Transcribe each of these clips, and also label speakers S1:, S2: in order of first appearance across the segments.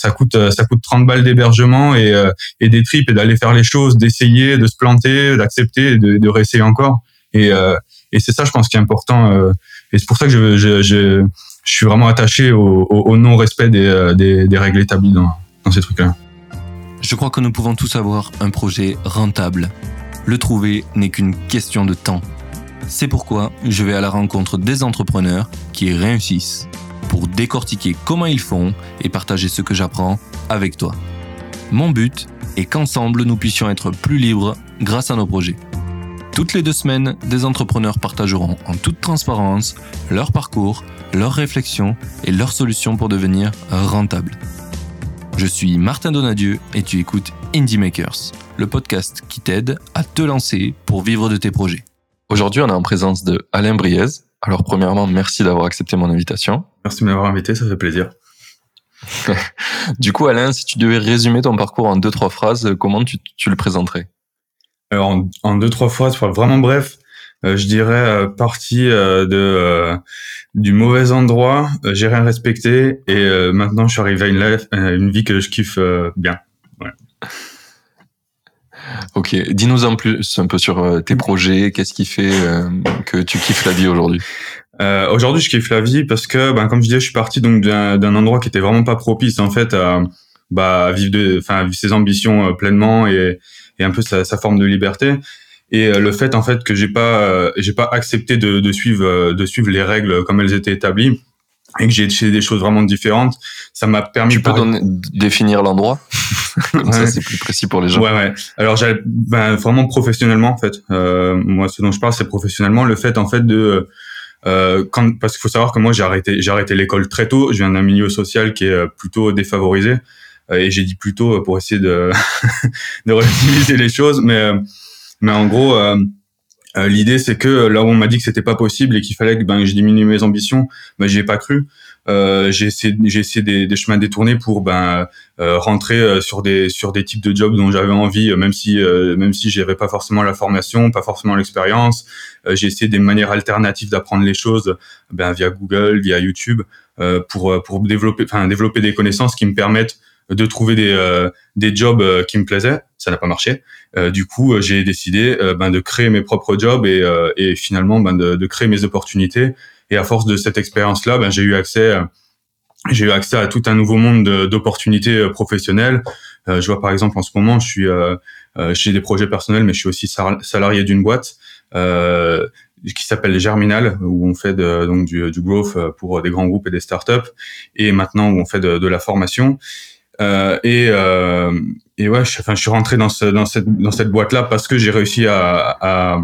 S1: ça coûte ça coûte 30 balles d'hébergement et et des tripes et d'aller faire les choses, d'essayer, de se planter, d'accepter, de, de réessayer encore. Et et c'est ça, je pense, qui est important. et c'est pour ça que je, suis vraiment attaché au, non-respect des, règles établies dans ces trucs-là.
S2: Je crois que nous pouvons tous avoir un projet rentable. Le trouver n'est qu'une question de temps. C'est pourquoi je vais à la rencontre des entrepreneurs qui réussissent pour décortiquer comment ils font et partager ce que j'apprends avec toi. Mon but est qu'ensemble nous puissions être plus libres grâce à nos projets. Toutes les deux semaines, des entrepreneurs partageront en toute transparence leur parcours, leurs réflexions et leurs solutions pour devenir rentables. Je suis Martin Donadieu et tu écoutes Indie Makers, le podcast qui t'aide à te lancer pour vivre de tes projets. Aujourd'hui, on est en présence de Alain Briez. Alors, premièrement, merci d'avoir accepté mon invitation.
S1: Merci de m'avoir invité, ça fait plaisir.
S2: du coup, Alain, si tu devais résumer ton parcours en deux, trois phrases, comment tu, le présenterais?
S1: Alors, en, deux, trois phrases, vraiment bref, euh, je dirais euh, partie euh, de du mauvais endroit, j'ai rien respecté et maintenant je suis arrivé à une, life, une vie que je kiffe bien. Ouais.
S2: Ok, dis-nous un peu sur tes projets, qu'est-ce qui fait que tu kiffes la vie aujourd'hui?
S1: Euh, Aujourd'hui, je kiffe la vie parce que, ben, comme je disais, je suis parti donc d'un endroit qui était vraiment pas propice en fait à, bah, vivre, de, enfin, vivre ses ambitions pleinement et, et un peu sa, sa forme de liberté. Et euh, le fait en fait que j'ai pas euh, j'ai pas accepté de, de suivre euh, de suivre les règles comme elles étaient établies et que j'ai essayé des choses vraiment différentes ça m'a permis
S2: tu peux définir l'endroit comme ça c'est plus précis pour les gens.
S1: Ouais ouais. Alors ben, vraiment professionnellement en fait. Euh, moi ce dont je parle c'est professionnellement le fait en fait de euh, quand, parce qu'il faut savoir que moi j'ai arrêté j'ai arrêté l'école très tôt. Je viens d'un milieu social qui est plutôt défavorisé. Et j'ai dit plutôt pour essayer de de relativiser les choses. Mais mais en gros, euh, euh, l'idée c'est que là où on m'a dit que c'était pas possible et qu'il fallait que ben je diminue mes ambitions, ben j'y ai pas cru. Euh, j'ai essayé, essayé des, des, chemins détournés pour ben euh, rentrer euh, sur des sur des types de jobs dont j'avais envie, même si même si j'avais pas forcément la formation, pas forcément l'expérience. j'ai essayé des manières alternatives d'apprendre les choses, ben via Google, via YouTube, pour pour développer développer des connaissances qui me permettent de trouver des, euh, des jobs euh, qui me plaisaient. Ça n'a pas marché. Euh, du coup, j'ai décidé ben, de créer mes propres jobs et, et finalement ben, de, de, créer mes opportunités. Et à force de cette expérience-là, ben, j'ai eu accès j'ai eu accès à tout un nouveau monde d'opportunités professionnelles. je vois par exemple en ce moment, je suis euh, chez des projets personnels, mais je suis aussi salarié d'une boîte euh, qui s'appelle Germinal, où on fait de, donc du, du, growth pour des grands groupes et des startups, et maintenant où on fait de, de la formation. Euh, et, euh, et ouais, je, enfin, je suis rentré dans, ce, dans cette, dans cette boîte-là parce que j'ai réussi à, à,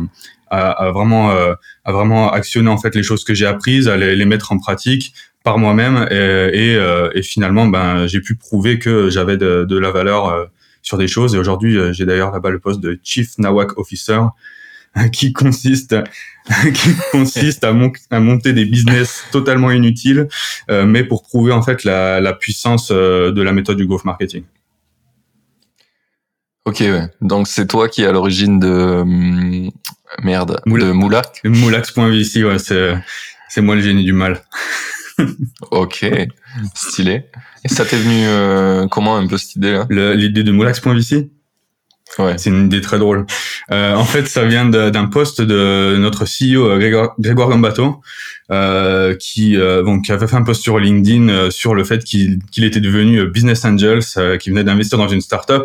S1: à, vraiment, euh, à vraiment actionner en fait les choses que j'ai apprises, à les, mettre en pratique par moi-même. Et, et, et, finalement, ben, j'ai pu prouver que j'avais de, de, la valeur sur des choses. Et aujourd'hui, j'ai d'ailleurs là-bas le poste de Chief Nawak Officer, qui consiste qui consiste à, à, monter des business totalement inutiles, euh, mais pour prouver en fait la, la puissance euh, de la méthode du growth marketing.
S2: Ok, ouais. donc c'est toi qui es à l'origine de hum, merde de Moulac?
S1: Moulax.vc, ouais, c'est c'est moi le génie du mal.
S2: ok, stylé. Et ça t'est venu euh, comment un peu cette idée là
S1: L'idée de Moulax.vc Ouais. C'est une idée très drôle. Euh, en fait, ça vient d'un poste de notre CEO euh, Grégoire, Gambato, euh, qui, euh, bon, qui avait fait un post sur LinkedIn euh, sur le fait qu'il était devenu business angels, qui venait d'investir dans une startup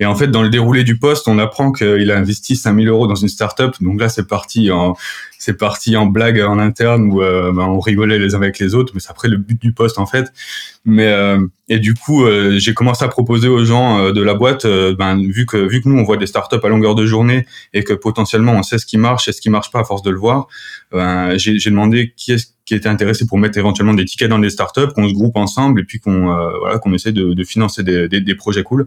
S1: et en fait, dans le déroulé du poste, on apprend qu'il a investi 5000 euros dans une startup. Donc là, c'est parti en, c'est parti en blague en interne où euh, ben, on rigolait les uns avec les autres. Mais c'est après le but du poste en fait. Mais euh, et du coup, euh, j'ai commencé à proposer aux gens de la boîte, ben, vu que vu que nous on voit des startups à longueur de journée et que potentiellement on sait ce qui marche et ce qui marche pas à force de le voir, ben, j'ai demandé qui est qui était intéressé pour mettre éventuellement des tickets dans des startups, qu'on se groupe ensemble et puis qu'on voilà qu'on essaie de, de financer des, des projets cool.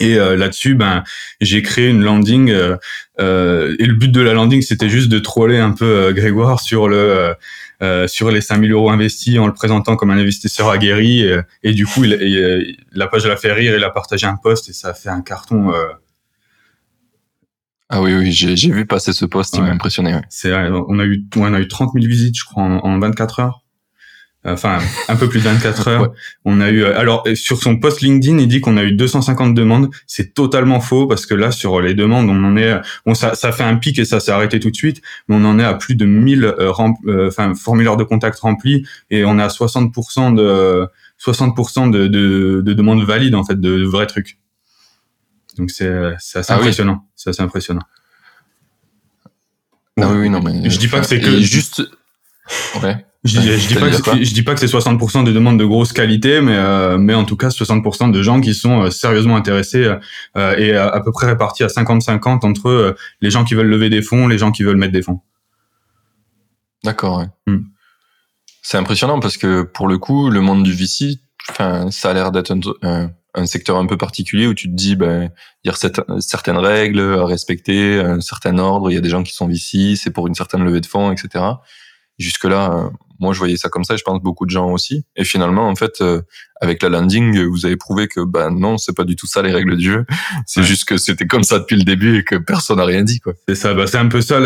S1: Et euh, là-dessus, ben, j'ai créé une landing. Euh, euh, et le but de la landing, c'était juste de troller un peu Grégoire sur le sur les 5000 euros investis en le présentant comme un investisseur aguerri. Et, et du coup, il, la page l'a fait rire. Il a partagé un post et ça a fait un carton.
S2: Ah oui, oui, j'ai vu passer ce post. Il m'a impressionné. Ouais.
S1: C'est, on a eu on a eu 30 000 visites, je crois, en, en 24 heures. Enfin un peu plus de 24 heures. On a eu alors sur son post LinkedIn, il dit qu'on a eu 250 demandes. C'est totalement faux parce que là sur les demandes, on en est bon ça ça fait un pic et ça s'est arrêté tout de suite, mais on en est à plus de 1000 euh, enfin formulaires de contact remplis et on a 60% de 60% de, de, de demandes valides en fait de, vrais trucs. Donc c'est c'est assez ah impressionnant, c'est assez impressionnant.
S2: Ah oui, non mais
S1: je dis pas que c'est que
S2: juste
S1: ouais. Je, dis, dis pas que, je dis pas que c'est 60% des demandes de grosse qualité, mais euh, mais en tout cas 60% de gens qui sont euh, sérieusement intéressés euh, et à, peu près répartis à 50-50 entre les gens qui veulent lever des fonds, les gens qui veulent mettre des fonds.
S2: D'accord. Ouais. Hmm. C'est impressionnant parce que pour le coup, le monde du VC, enfin, ça a l'air d'être un, un, secteur un peu particulier où tu te dis, ben, il y a certaines règles à respecter, un certain ordre. Il y a des gens qui sont VC, c'est pour une certaine levée de fonds, etc. Jusque là moi, je voyais ça comme ça, et je pense beaucoup de gens aussi. Et finalement, en fait, euh, avec la landing, vous avez prouvé que ben non, c'est pas du tout ça les règles du jeu. C'est juste que c'était comme ça depuis le début et que personne n'a rien dit quoi.
S1: C'est ça, bah, c'est un peu ça,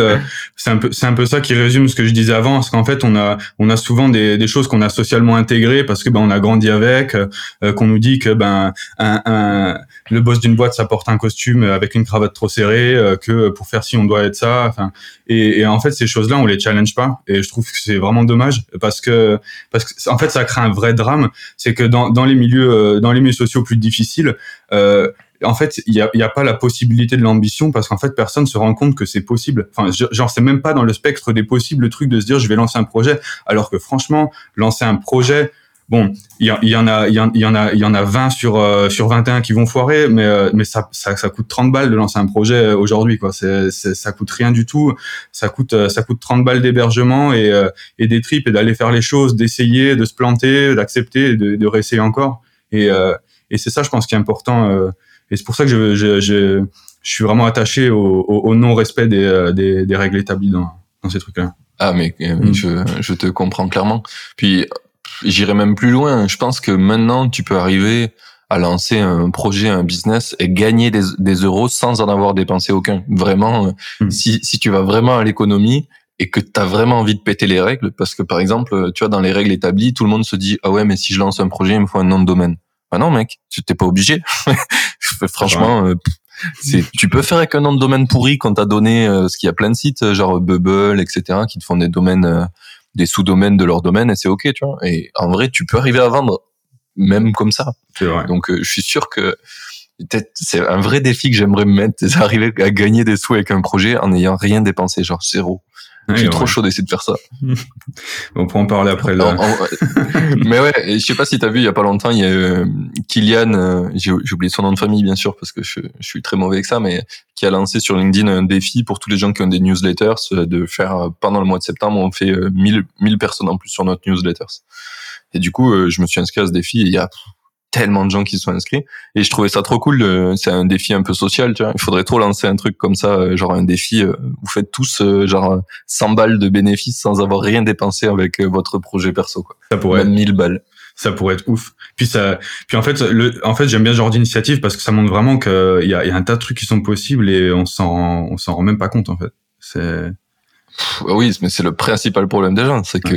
S1: c'est un peu, c'est un peu ça qui résume ce que je disais avant, parce qu'en fait, on a, on a souvent des, des choses qu'on a socialement intégrées parce que ben on a grandi avec, euh, qu'on nous dit que ben un, un le boss d'une boîte ça porte un costume avec une cravate trop serrée, euh, que pour faire ci on doit être ça. Enfin, et, et en fait ces choses-là on les challenge pas, et je trouve que c'est vraiment dommage parce que parce que en fait ça crée un vrai drame, c'est que dans, dans les milieux euh, dans les milieux sociaux plus difficiles euh, en fait, il n'y a, y a, pas la possibilité de l'ambition parce qu'en fait, personne se rend compte que c'est possible. Enfin, genre, c'est même pas dans le spectre des possibles trucs de se dire je vais lancer un projet. Alors que franchement, lancer un projet, Bon, il y, en a, il y, en a, il y en a 20 sur euh, sur 21 qui vont foirer, mais euh, mais ça, ça, ça coûte 30 balles de lancer un projet euh, aujourd'hui, quoi. C'est, ça coûte rien du tout. Ça coûte ça coûte 30 balles d'hébergement et et des tripes et d'aller faire les choses, d'essayer, de se planter, d'accepter, de, de réessayer encore. Et et c'est ça, je pense, qui est important. et c'est pour ça que je je, je, je suis vraiment attaché au, au, non-respect des, des, des règles établies dans dans ces trucs-là.
S2: Ah mais mm. je, je te comprends clairement. Puis j'irai même plus loin. Je pense que maintenant, tu peux arriver à lancer un projet, un business et gagner des, des euros sans en avoir dépensé aucun. Vraiment, euh, hmm. si, si tu vas vraiment à l'économie et que tu as vraiment envie de péter les règles, parce que par exemple, tu vois, dans les règles établies, tout le monde se dit, ah ouais, mais si je lance un projet, il me faut un nom de domaine. Bah non, mec, tu t'es pas obligé. Franchement, euh, tu peux faire avec un nom de domaine pourri quand t'as donné, euh, ce qu'il y a plein de sites, genre Bubble, etc., qui te font des domaines des sous-domaines de leur domaine et c'est ok, tu vois. Et en vrai, tu peux arriver à vendre même comme ça.
S1: Vrai.
S2: Donc, euh, je suis sûr que c'est un vrai défi que j'aimerais me mettre, c'est d'arriver à gagner des sous avec un projet en n'ayant rien dépensé, genre zéro. Je suis trop chaud d'essayer de faire ça.
S1: on peut en parler après. Là.
S2: mais ouais, je sais pas si t'as vu il y a pas longtemps, il y a euh, Kylian, euh, j'ai oublié son nom de famille bien sûr parce que je, je, suis très mauvais avec ça, mais qui a lancé sur LinkedIn un défi pour tous les gens qui ont des newsletters euh, de faire pendant le mois de septembre, on fait 1000 1000 personnes en plus sur notre newsletters. Et du coup, je me suis inscrit à ce défi et il y a tellement de gens qui sont inscrits. Et je trouvais ça trop cool euh, c'est un défi un peu social tu vois. Il faudrait trop lancer un truc comme ça euh, genre un défi euh, vous faites tous genre 100 balles de bénéfices sans avoir rien dépensé avec votre projet perso quoi.
S1: Ça pourrait
S2: même 1000 balles.
S1: Ça pourrait être ouf. Puis ça puis en fait le en fait j'aime bien ce genre d'initiative parce que ça montre vraiment que il y a, y a un tas de trucs qui sont possibles et on s'en on s'en rend même pas compte en fait. C'est
S2: oui, mais c'est le principal problème des gens, c'est que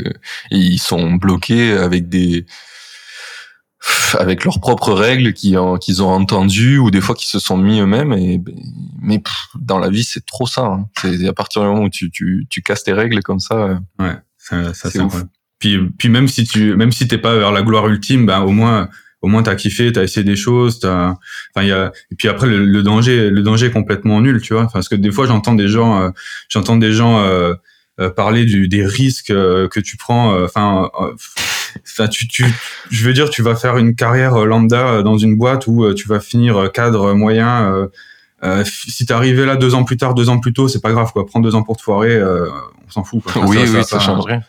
S2: ils sont bloqués avec des avec leurs propres règles qu'ils ont, qu'ils ont entendues ou des fois qu'ils se sont mis eux-mêmes. Et mais dans la vie, c'est trop ça. Hein. C'est à partir du moment où tu, tu, tu casses tes règles comme ça. Euh,
S1: ouais, ça, ça c'est. Puis, puis même si tu même si t'es pas vers la gloire ultime, ben au moins au moins t'as kiffé, t'as essayé des choses, t'as, enfin il y a, et puis après le, danger, le danger est complètement nul, tu vois, parce que des fois j'entends des gens, euh, j'entends des gens euh, parler du, des risques que tu prends, enfin Enfin, tu, tu, je veux dire, tu vas faire une carrière euh, lambda euh, dans une boîte où euh, tu vas finir cadre moyen. Euh, si t'es arrivé là deux ans plus tard, deux ans plus tôt, c'est pas grave quoi. Prends deux ans pour te foirer, on s'en fout.
S2: Quoi. oui, ça, oui, ça, ça change rien.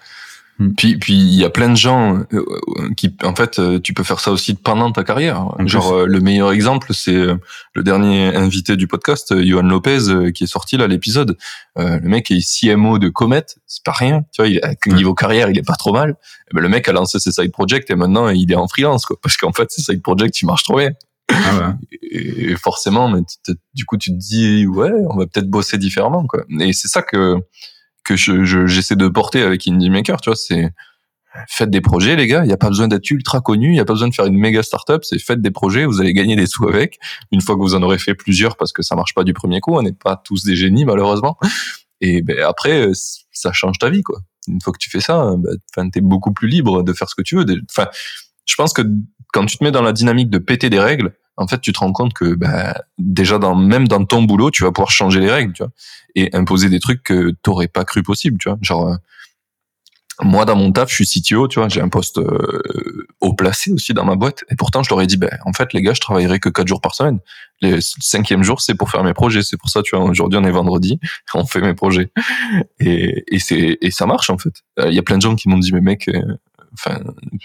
S2: Hmm. Puis, puis il y a plein de gens euh, euh, qui, en fait, euh, tu peux faire ça aussi pendant ta carrière. Genre le meilleur exemple, c'est le dernier invité du podcast, Johan Lopez, qui est sorti là l'épisode. le mec est CMO de Comet, c'est pas rien. Tu vois, il, niveau carrière, il est pas trop mal. Et ben, le mec a lancé ses side projects et maintenant il est en freelance, quoi. Parce qu'en fait, ses side projects, ils marchent trop bien. Ah ouais. et, forcément, mais du coup, tu te dis ouais, on va peut-être bosser différemment, quoi. Et c'est ça que que je, j'essaie de porter avec Indie Maker, tu vois, c'est faites des projets, les gars. Il n'y a pas besoin d'être ultra connu. Il n'y a pas besoin de faire une méga startup. C'est faites des projets. Vous allez gagner des sous avec. Une fois que vous en aurez fait plusieurs, parce que ça marche pas du premier coup. On n'est pas tous des génies, malheureusement. Et ben, après, ça change ta vie, quoi. Une fois que tu fais ça, ben, t'es beaucoup plus libre de faire ce que tu veux. Enfin, je pense que quand tu te mets dans la dynamique de péter des règles, en fait, tu te rends compte que ben, déjà dans même dans ton boulot, tu vas pouvoir changer les règles, tu vois, et imposer des trucs que t'aurais pas cru possible, tu vois. Genre, euh, moi dans mon taf, je suis CTO, tu vois, j'ai un poste euh, haut placé aussi dans ma boîte, et pourtant je leur ai dit, ben en fait les gars, je travaillerai que quatre jours par semaine. Le cinquième jour, c'est pour faire mes projets. C'est pour ça, tu vois, aujourd'hui on est vendredi, on fait mes projets, et, et c'est et ça marche en fait. Il y a plein de gens qui m'ont dit, mais mec, euh, Enfin,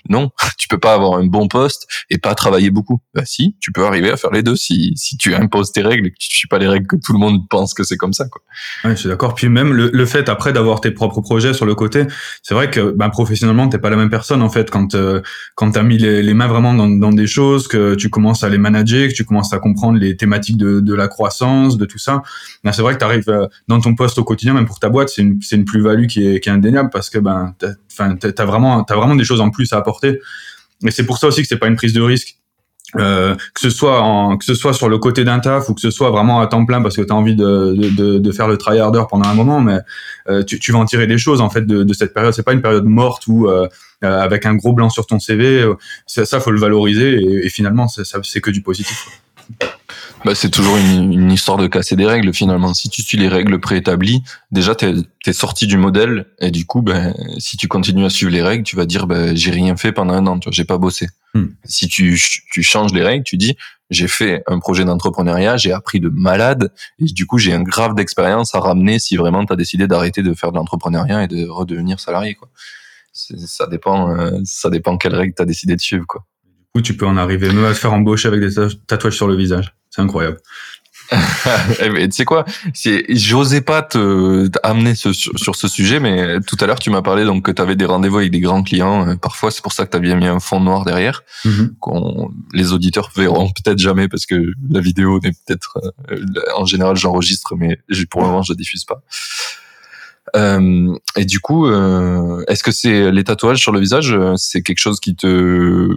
S2: non, tu peux pas avoir un bon poste et pas travailler beaucoup. Bah si, tu peux arriver à faire les deux si, si tu imposes tes règles et que tu suis pas les règles que tout le monde pense que c'est comme ça. Quoi.
S1: Ouais, je suis d'accord. Puis même le, le fait après d'avoir tes propres projets sur le côté, c'est vrai que ben, professionnellement t'es pas la même personne en fait quand euh, quand t'as mis les, les, mains vraiment dans, dans des choses, que tu commences à les manager, que tu commences à comprendre les thématiques de, de la croissance, de tout ça. Ben, c'est vrai que tu arrives euh, dans ton poste au quotidien, même pour ta boîte, c'est une, c'est une plus-value qui est, qui est indéniable parce que ben enfin t'as vraiment t'as vraiment des choses en plus à apporter. Et c'est pour ça aussi que c'est pas une prise de risque. Euh, que ce soit que ce soit sur le côté d'un taf ou que ce soit vraiment à temps plein parce que tu as envie de, de, faire le tryharder pendant un moment mais euh, tu, vas en tirer des choses en fait de, cette période c'est pas une période morte ou euh, avec un gros blanc sur ton CV ça, ça faut le valoriser et finalement c'est que du positif
S2: bah, c'est toujours une, une, histoire de casser des règles finalement. Si tu suis les règles préétablies, déjà t'es es sorti du modèle et du coup, ben, si tu continues à suivre les règles, tu vas dire ben, j'ai rien fait pendant un an, tu vois, j'ai pas bossé. Hmm. Si tu, tu changes les règles, tu dis j'ai fait un projet d'entrepreneuriat, j'ai appris de malade et du coup j'ai un grave d'expérience à ramener si vraiment tu as décidé d'arrêter de faire de l'entrepreneuriat et de redevenir salarié quoi. Ça dépend, euh, ça dépend quelles règles tu as décidé de suivre quoi.
S1: Coup, tu peux en arriver même à te faire embaucher avec des tatouages sur le visage. C'est incroyable.
S2: Eh, tu sais quoi? J'osais pas te amener sur, ce sujet, mais tout à l'heure tu m'as parlé donc que tu avais des rendez-vous avec des grands clients. Euh, parfois, c'est pour ça que tu bien mis un fond noir derrière. Mm-hmm. Les auditeurs verront peut-être jamais parce que la vidéo n'est peut-être. Euh, en général, j'enregistre, mais pour le moment, je diffuse pas. Euh, et du coup, euh, est-ce que c'est les tatouages sur le visage C'est quelque chose qui te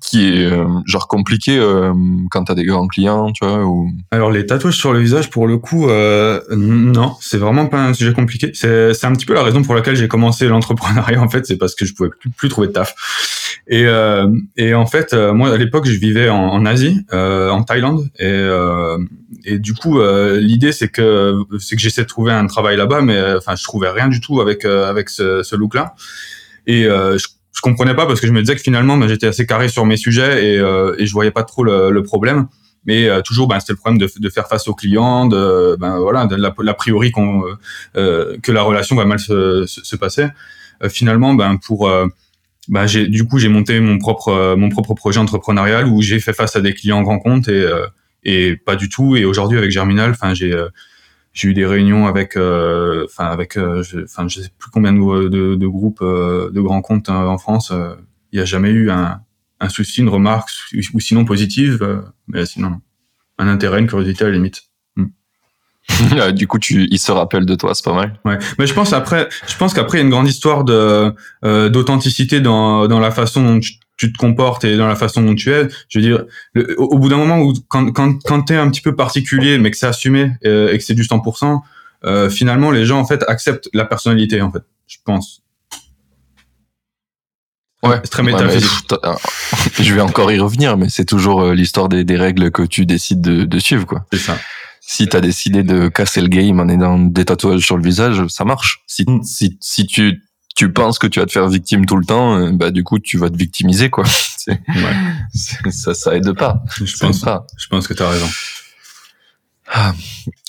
S2: qui est euh, genre compliqué euh, quand t'as des grands clients, tu vois ou...
S1: Alors les tatouages sur le visage, pour le coup, euh, non, c'est vraiment pas un sujet compliqué. C'est c'est un petit peu la raison pour laquelle j'ai commencé l'entrepreneuriat. En fait, c'est parce que je pouvais plus, trouver de taf. Et euh, et en fait, euh, moi à l'époque, je vivais en, en Asie, en Thaïlande, et et du coup, l'idée c'est que c'est que j'essaie de trouver un travail là-bas, mais enfin, je trouvais rien du tout avec avec ce, ce look-là. Et je je comprenais pas parce que je me disais que finalement ben, j'étais assez carré sur mes sujets et, euh, et je voyais pas trop le, le problème. Mais euh, toujours ben, c'était le problème de, de, faire face aux clients de ben voilà de l'a, priori qu'on euh, que la relation va mal se, se, passer. Euh, finalement ben pour ben, j'ai du coup j'ai monté mon propre mon propre projet entrepreneurial où j'ai fait face à des clients grands comptes et et pas du tout. Et aujourd'hui avec Germinal enfin j'ai j'ai eu des réunions avec, euh, enfin avec, euh, enfin je, sais plus combien de, de, de groupes euh, de grands comptes en France. Il n'y a jamais eu un, un souci, une remarque ou sinon positive, mais sinon un intérêt, une curiosité à la limite.
S2: Hmm. du coup, tu, il se rappelle de toi, c'est pas mal.
S1: Ouais, mais je pense après, je pense qu'après il y a une grande histoire de d'authenticité dans dans la façon dont tu, tu te comportes et dans la façon dont tu es. Je veux dire, au, bout d'un moment où quand quand quand t'es un petit peu particulier, mais que c'est assumé euh, et que c'est du 100%, euh, finalement les gens en fait acceptent la personnalité en fait. Je pense.
S2: Ouais, c'est très métaphysique. je vais encore y revenir, mais c'est toujours euh, l'histoire des, des, règles que tu décides de, de suivre, quoi.
S1: C'est ça.
S2: Si t'as décidé de casser le game en ayant des tatouages sur le visage, ça marche. Si, mm. si, si tu tu penses que tu vas te faire victime tout le temps, euh, bah du coup tu vas te victimiser quoi. ouais. ça ça aide pas.
S1: Je pense pas. Je pense que tu as raison.
S2: Ah,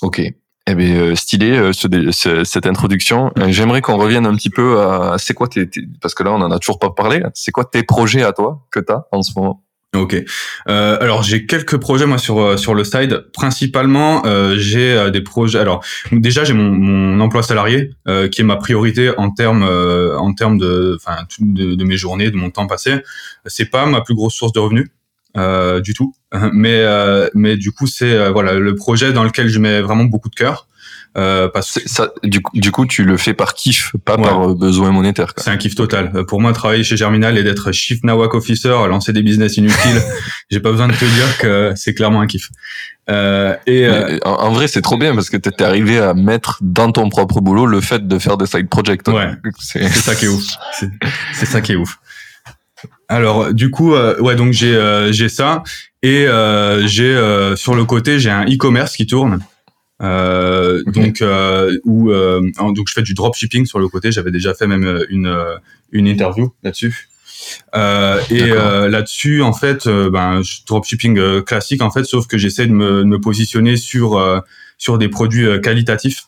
S2: ok. Eh bien, euh, stylé euh, ce, cette introduction. J'aimerais qu'on revienne un petit peu à c'est quoi tes, parce que là on en a toujours pas parlé. C'est quoi tes projets à toi que tu as en ce moment?
S1: Ok. Euh, alors j'ai quelques projets moi sur euh, sur le side. Principalement, euh, j'ai euh, des projets. Alors déjà j'ai mon, mon emploi salarié euh, qui est ma priorité en termes en termes de enfin de, de, mes journées, de mon temps passé. C'est pas ma plus grosse source de revenus du tout. Mais mais du coup c'est voilà le projet dans lequel je mets vraiment beaucoup de cœur. Euh, parce
S2: ça, du, coup, du coup, tu le fais par kiff, pas par besoin monétaire.
S1: C'est un kiff total. Pour moi, travailler chez Germinal et d'être chief nawak officer, lancer des business inutiles, j'ai pas besoin de te dire que c'est clairement un kiff.
S2: Euh, et en, vrai, c'est trop bien parce que t'es arrivé à mettre dans ton propre boulot le fait de faire des side projects.
S1: Ouais, c'est ça qui est ouf. C'est ça qui est ouf. Alors du coup, euh, ouais, donc j'ai euh, j'ai ça et euh, j'ai sur le côté j'ai un e-commerce qui tourne. Donc où donc je fais du dropshipping sur le côté. J'avais déjà fait même une une interview là-dessus. et là-dessus, en fait, ben dropshipping classique en fait, sauf que j'essaie de me, de me positionner sur sur des produits qualitatifs.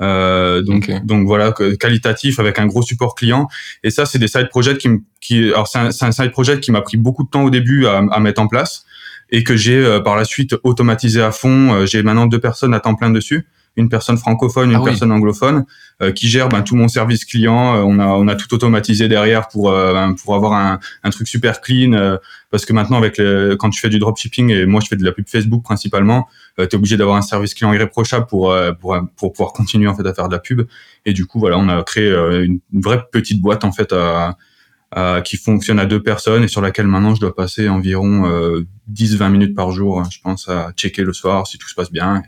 S1: Euh, donc, donc voilà, qualitatif avec un gros support client. Et ça, c'est des side projects qui, qui alors c'est un, un, side project qui m'a pris beaucoup de temps au début à, à mettre en place et que j'ai euh, par la suite automatisé à fond. Euh, j'ai maintenant deux personnes à temps plein dessus une personne francophone, une ah personne anglophone, euh, qui gère ben, tout mon service client. Euh, on a on a tout automatisé derrière pour euh, ben, pour avoir un, un truc super clean. parce que maintenant avec les, quand tu fais du dropshipping et moi je fais de la pub Facebook principalement, tu es obligé d'avoir un service client irréprochable pour pour pour pouvoir continuer en fait à faire de la pub. Et du coup voilà, on a créé une, vraie petite boîte en fait à, qui fonctionne à deux personnes et sur laquelle maintenant je dois passer environ 10-20 minutes par jour, je pense, à checker le soir si tout se passe bien.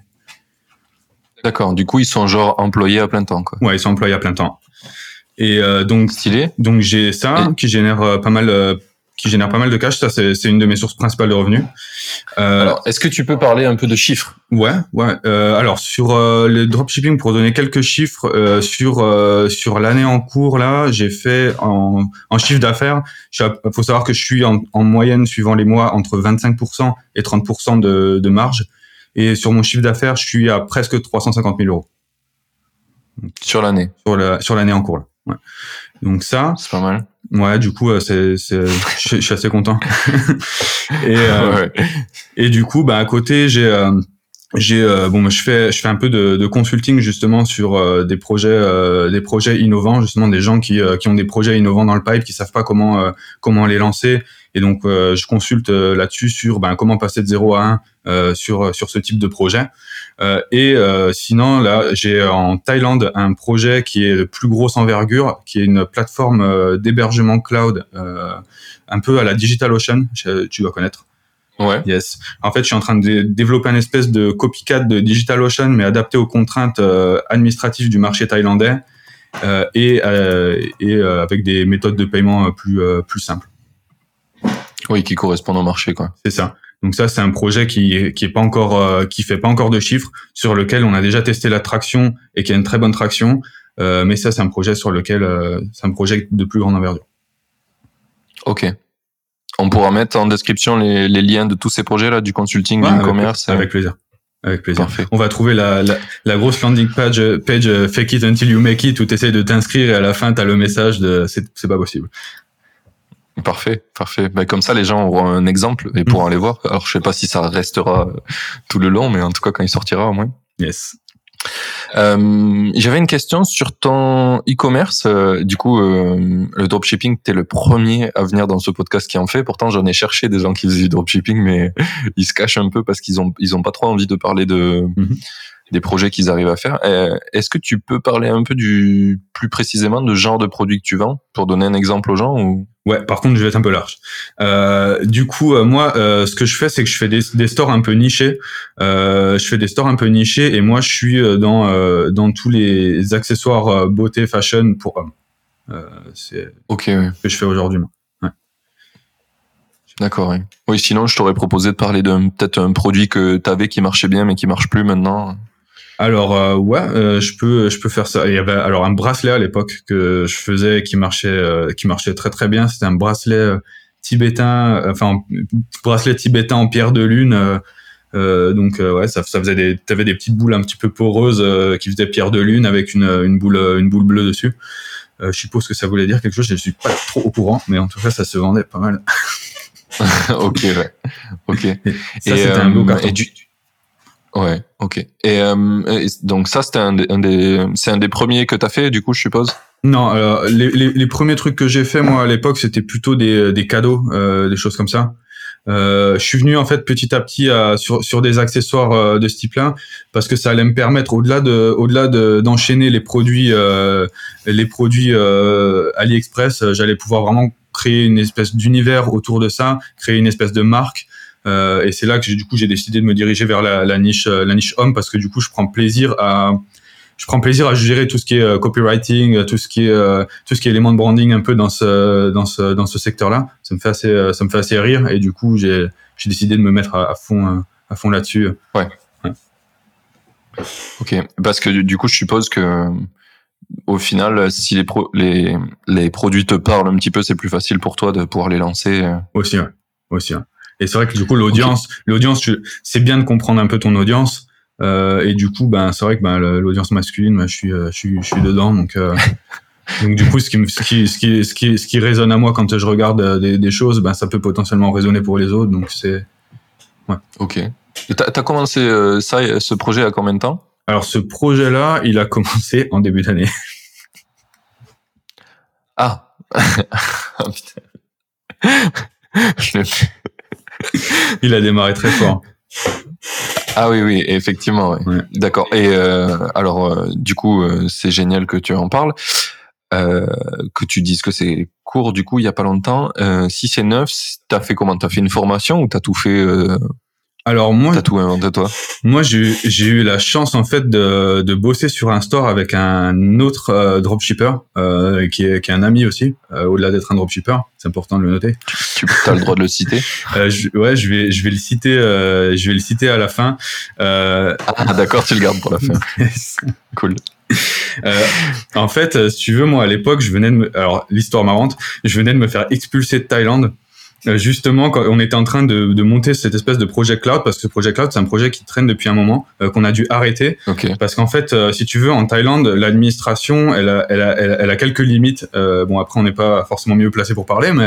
S2: D'accord. Du coup, ils sont genre employés à plein temps, quoi.
S1: Ouais, ils sont employés à plein temps. Et euh, donc,
S2: stylé.
S1: Donc j'ai ça qui génère euh, pas mal, euh, qui génère pas mal de cash. Ça, c'est, une de mes sources principales de revenus.
S2: Euh, alors, est-ce que tu peux parler un peu de chiffres?
S1: Ouais, ouais. Euh, alors sur euh, le dropshipping, pour donner quelques chiffres sur sur l'année en cours là, j'ai fait en, en chiffre d'affaires. Il faut savoir que je suis en, en moyenne suivant les mois entre 25% et 30% de, de marge. Et sur mon chiffre d'affaires, je suis à presque 350 000 euros.
S2: Sur l'année?
S1: Sur la, sur l'année en cours. Là. Ouais. Donc ça.
S2: C'est pas mal.
S1: Ouais, du coup, euh, c'est, c'est, je, suis assez content. et, euh, et du coup, bah, à côté, j'ai, euh, j'ai, bon, je fais, je fais un peu de, de consulting justement sur des projets, des projets innovants, justement des gens qui, qui ont des projets innovants dans le pipe, qui savent pas comment, comment les lancer et donc, euh, je consulte euh, là-dessus sur ben, comment passer de 0 à 1 euh, sur, sur ce type de projet. Et sinon, là, j'ai en Thaïlande un projet qui est de plus grosse envergure, qui est une plateforme d'hébergement cloud un peu à la DigitalOcean, tu dois connaître.
S2: Ouais.
S1: Yes. En fait, je suis en train de développer une espèce de copycat de DigitalOcean, mais adapté aux contraintes administratives du marché thaïlandais euh, et, et avec des méthodes de paiement plus, plus simples.
S2: Oui, qui correspondent au marché, quoi.
S1: C'est ça. Donc ça, c'est un projet qui qui est pas encore euh, qui fait pas encore de chiffres, sur lequel on a déjà testé la traction et qui a une très bonne traction. Euh, mais ça, c'est un projet sur lequel euh, c'est un projet de plus grande envergure.
S2: Ok. On pourra mettre en description les, les liens de tous ces projets là, du consulting, du e-commerce.
S1: Avec, plaisir. Avec plaisir. Parfait. On va trouver la, la, la, grosse landing page, page fake it until you make it où tu de t'inscrire et à la fin tu as le message de c'est pas possible.
S2: Parfait, parfait. Ben, comme ça, les gens auront un exemple et pourront mm. aller voir. Alors, je sais pas si ça restera euh, tout le long, mais en tout cas, quand il sortira, au moins.
S1: Yes.
S2: Euh, J'avais une question sur ton e-commerce. Euh, du coup, euh, le dropshipping, tu es le premier à venir dans ce podcast qui en fait. Pourtant, j'en ai cherché des gens qui faisaient du dropshipping, mais ils se cachent un peu parce qu'ils ont ils ont pas trop envie de parler de mm-hmm des projets qu'ils arrivent à faire. Euh, est-ce que tu peux parler un peu du plus précisément de genre de produit que tu vends pour donner un exemple aux gens ou?
S1: Ouais, par contre, je vais être un peu large. Euh, du coup, euh, moi, euh, ce que je fais, c'est que je fais des, des stores un peu nichés. Euh, je fais des stores un peu nichés et moi, je suis dans dans tous les accessoires beauté, fashion pour hommes. c'est
S2: ok,
S1: ce que je fais aujourd'hui. Ouais.
S2: D'accord, oui. Oui, sinon, je t'aurais proposé de parler d'un peut-être un produit que tu avais qui marchait bien mais qui marche plus maintenant.
S1: Alors euh, ouais, euh, je peux je peux faire ça. Il y avait alors un bracelet à l'époque que je faisais qui marchait euh, qui marchait très très bien. C'était un bracelet tibétain, enfin bracelet tibétain en pierre de lune. donc ouais, ça, ça faisait des t'avais des petites boules un petit peu poreuses qui faisaient pierre de lune avec une, une boule une boule bleue dessus. je suppose que ça voulait dire quelque chose. Je ne suis pas trop au courant, mais en tout cas ça se vendait pas mal.
S2: ok ouais. Ok. Et,
S1: ça c'était un beau carton.
S2: Ouais, ok. Et, euh, donc ça, c'était un, des, c'est un des premiers que t'as fait, du coup, je suppose?
S1: Non, alors les, les, premiers trucs que j'ai fait moi à l'époque, c'était plutôt des, des cadeaux, euh, des choses comme ça. Euh, je suis venu en fait petit à petit à, sur, sur des accessoires euh, de ce type-là parce que ça allait me permettre au-delà de au-delà de, d'enchaîner les produits euh, les produits euh, AliExpress, j'allais pouvoir vraiment créer une espèce d'univers autour de ça, créer une espèce de marque. Et c'est là que j'ai, du coup j'ai décidé de me diriger vers la, la niche la niche homme parce que du coup je prends plaisir à je prends plaisir à gérer tout ce qui est euh, copywriting, tout ce qui est euh, tout ce qui est élément de branding un peu dans ce dans ce dans ce secteur-là. Ça me fait assez euh, ça me fait assez rire et du coup j'ai j'ai décidé de me mettre à, fond à fond là-dessus.
S2: Ouais. Ok, parce que du coup je suppose que au final, si les, pro les, les produits te parlent un petit peu, c'est plus facile pour toi de pouvoir les lancer.
S1: Aussi, ouais. Aussi. Et c'est vrai que du coup, l'audience, l'audience, c'est bien de comprendre un peu ton audience, euh, et du coup, ben, c'est vrai que ben, l'audience masculine, ben, je, suis, euh, je, suis, je suis dedans. Donc, euh, donc du coup, ce qui, ce, qui, ce, qui, ce, qui, ce qui résonne à moi quand je regarde des, des choses, ben, ça peut potentiellement résonner pour les autres. Donc c'est.
S2: Ouais. Ok. T'as as commencé ça, ce projet à combien de temps?
S1: Alors ce projet-là, il a commencé en début d'année.
S2: Ah. oh, putain.
S1: il a démarré très fort.
S2: Ah oui, oui, effectivement. D'accord. Et euh, alors, euh, du coup, euh, c'est génial que tu en parles, que tu dises que c'est court. Du coup, il y a pas longtemps. si c'est neuf, t'as fait comment? T'as fait une formation ou t'as tout fait
S1: alors moi,
S2: t'as tout inventé toi
S1: Moi, j'ai eu la chance en fait de, de bosser sur un store avec un autre euh, dropshipper euh, qui, est, qui est un ami aussi, euh, au-delà d'être un dropshipper. C'est important de le noter.
S2: Tu as le droit de le citer
S1: euh, je, Ouais, je vais je vais le citer euh, je vais le citer à la fin.
S2: ah d'accord, tu le gardes pour la fin. cool.
S1: en fait, si tu veux, moi à l'époque, je venais de me... alors l'histoire marrante, je venais de me faire expulser de Thaïlande euh, justement, quand on était en train de, de, monter cette espèce de projet cloud, parce que ce projet cloud, c'est un projet qui traîne depuis un moment, euh, qu'on a dû arrêter. Parce qu'en fait, euh, si tu veux, en Thaïlande, l'administration, elle a, elle, a, elle, a, quelques limites. bon, après, on n'est pas forcément mieux placé pour parler, mais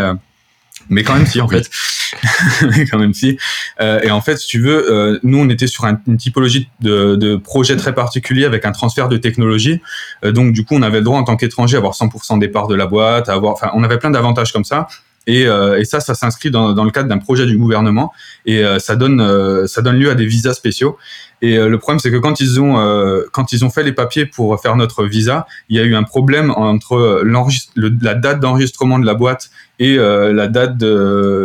S1: mais quand même si en fait. Quand même si. Euh, et en fait si tu veux euh, nous on était sur une typologie de, de, projet très particulier avec un transfert de technologie. Euh, donc du coup on avait le droit en tant qu'étranger à avoir 100% des parts de la boîte à avoir enfin on avait plein d'avantages comme ça et, euh, et ça, ça s'inscrit dans, dans, le cadre d'un projet du gouvernement et euh, ça donne euh, ça donne lieu à des visas spéciaux. Et le problème, c'est que quand ils ont quand ils ont fait les papiers pour faire notre visa, il y a eu un problème entre la date d'enregistrement de la boîte et la date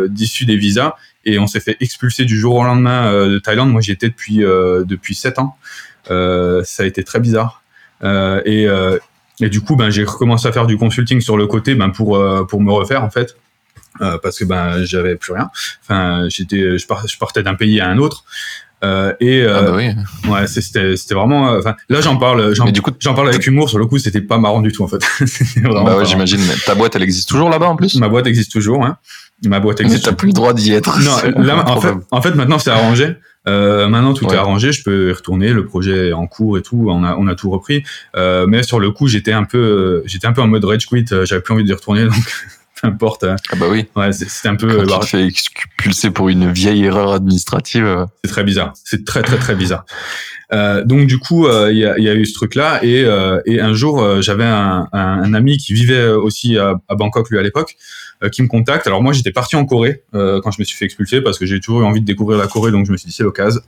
S1: d'issue des visas. Et on s'est fait expulser du jour au lendemain de Thaïlande. Moi, j'y étais depuis depuis sept ans. ça a été très bizarre. et et du coup, ben, j'ai recommencé à faire du consulting sur le côté, ben, pour pour me refaire en fait. Euh, parce que ben j'avais plus rien. Enfin, j'étais, je, partais d'un pays à un autre. Euh, et euh,
S2: ah bah oui.
S1: ouais, c'était c'était vraiment. Enfin, là j'en parle, j'en du coup, j'en parle avec humour. Sur le coup, c'était pas marrant du tout en fait.
S2: bah ouais, j'imagine. Ta boîte, elle existe toujours là-bas en plus?
S1: Ma boîte existe toujours. Hein. Ma boîte existe.
S2: Mais t'as plus le droit d'y être.
S1: Non, là, en fait, en fait, maintenant c'est arrangé. Euh, maintenant tout est arrangé, je peux y retourner, le projet est en cours et tout, on a on a tout repris. Euh, mais sur le coup, j'étais un peu j'étais un peu en mode rage quit, j'avais plus envie d'y retourner donc importe. Hein.
S2: Ah bah oui.
S1: Ouais, c'est un peu.
S2: Quand tu te fais expulser pour une vieille erreur administrative. Euh.
S1: C'est très bizarre. C'est très très très bizarre. Euh, donc du coup, euh, il y, a, y, a, eu ce truc-là et, euh, et un jour, euh, j'avais un, un, un, ami qui vivait aussi à, à Bangkok lui à l'époque, qui me contacte. Alors moi, j'étais parti en Corée quand je me suis fait expulser parce que j'ai toujours eu envie de découvrir la Corée, donc je me suis dit c'est l'occasion.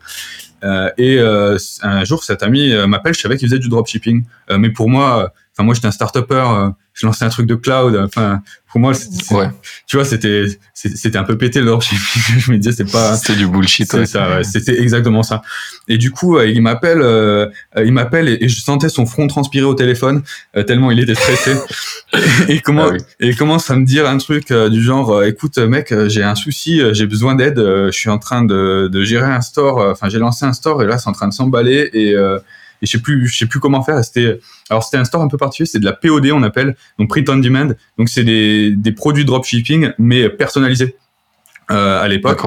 S1: et un jour, cet ami m'appelle. Je savais qu'il faisait du dropshipping, mais pour moi, enfin moi j'étais un start-upper je lançais un truc de cloud. Enfin, pour moi, ouais. tu vois, c'était c'était un peu pété le je me disais, c'est pas.
S2: C'était du bullshit.
S1: C'est ça. Ouais, c'était exactement ça. Et du coup, euh, il m'appelle, euh, il m'appelle et, je sentais son front transpirer au téléphone euh, tellement il était stressé. et, comment ah et il commence à me dire un truc du genre, écoute, mec, j'ai un souci, j'ai besoin d'aide. je suis en train de, de gérer un store. Enfin, j'ai lancé un store et là, c'est en train de s'emballer et et je sais plus, je sais plus comment faire. C'était, alors c'était un store un peu particulier, c'est de la POD on appelle, donc print on demand. Donc c'est des, des produits dropshipping mais personnalisés. Euh, à l'époque.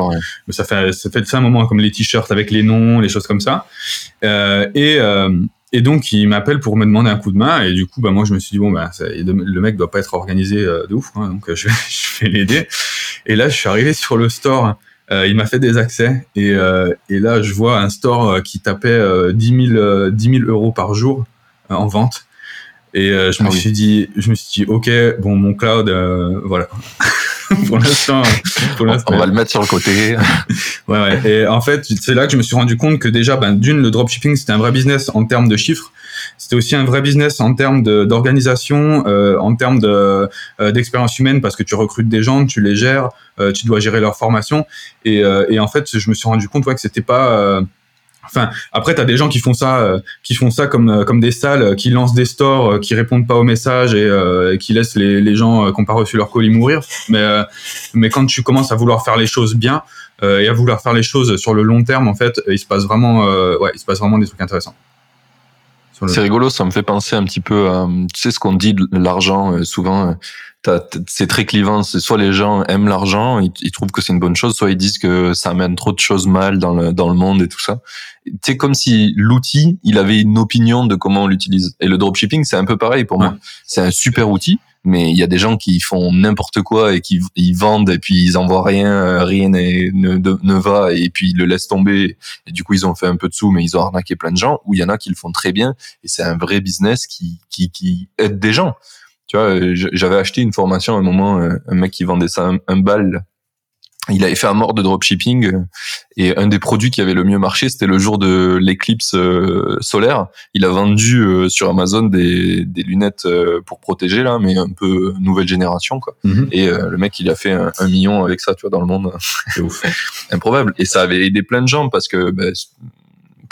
S1: Ça fait ça fait ça un moment comme les t-shirts avec les noms, les choses comme ça. Euh, et euh, et donc il m'appelle pour me demander un coup de main et du coup bah moi je me suis dit bon bah le mec doit pas être organisé de ouf hein, donc je vais je vais l'aider. Et là je suis arrivé sur le store il m'a fait des accès et, euh, et, là, je vois un store euh, qui tapait 10 000, 10 000 euros par jour en vente. Et je me ah suis dit, je me suis dit, ok, bon, mon cloud, voilà. pour l'instant,
S2: pour l'instant. On va le mettre sur le côté.
S1: ouais, ouais. Et en fait, c'est là que je me suis rendu compte que déjà, ben, d'une, le dropshipping, c'était un vrai business en termes de chiffres. C'était aussi un vrai business en termes d'organisation, euh, en termes euh, d'expérience humaine, parce que tu recrutes des gens, tu les gères, euh, tu dois gérer leur formation. Et, euh, et en fait, je me suis rendu compte ouais, que c'était pas Enfin, après, tu as des gens qui font ça, euh, qui font ça comme euh, comme des salles, euh, qui lancent des stores, qui répondent pas aux messages et, qui laissent les, les gens qui n'ont pas reçu leur colis mourir. Mais mais quand tu commences à vouloir faire les choses bien et à vouloir faire les choses sur le long terme, en fait, il se passe vraiment, ouais, il se passe vraiment des trucs intéressants.
S2: C'est rigolo, ça me fait penser un petit peu à, tu sais, ce qu'on dit de l'argent, souvent, c'est très clivant. C'est soit les gens aiment l'argent, ils, trouvent que c'est une bonne chose, soit ils disent que ça amène trop de choses mal dans le, dans le monde et tout ça. C'est comme si l'outil, il avait une opinion de comment on l'utilise. Et le dropshipping, c'est un peu pareil pour moi. C'est un super outil, mais il y a des gens qui font n'importe quoi et qui ils vendent et puis ils envoient rien, rien ne, ne, va et puis ils le laissent tomber. Et du coup, ils ont fait un peu de sous, mais ils ont arnaqué plein de gens. Ou il y en a qui le font très bien et c'est un vrai business qui, qui, qui aide des gens. Tu vois, euh, j'avais acheté une formation à un moment, euh, un mec qui vendait ça un bal. Il avait fait un mort de dropshipping euh, et un des produits qui avait le mieux marché, c'était le jour de l'éclipse solaire. Il a vendu sur Amazon des, des lunettes pour protéger là, mais un peu nouvelle génération quoi. Mhm. Et le mec, il a fait un, million avec ça, tu vois, dans le monde. C'est ouf, improbable. Et ça avait aidé plein de gens parce que ben,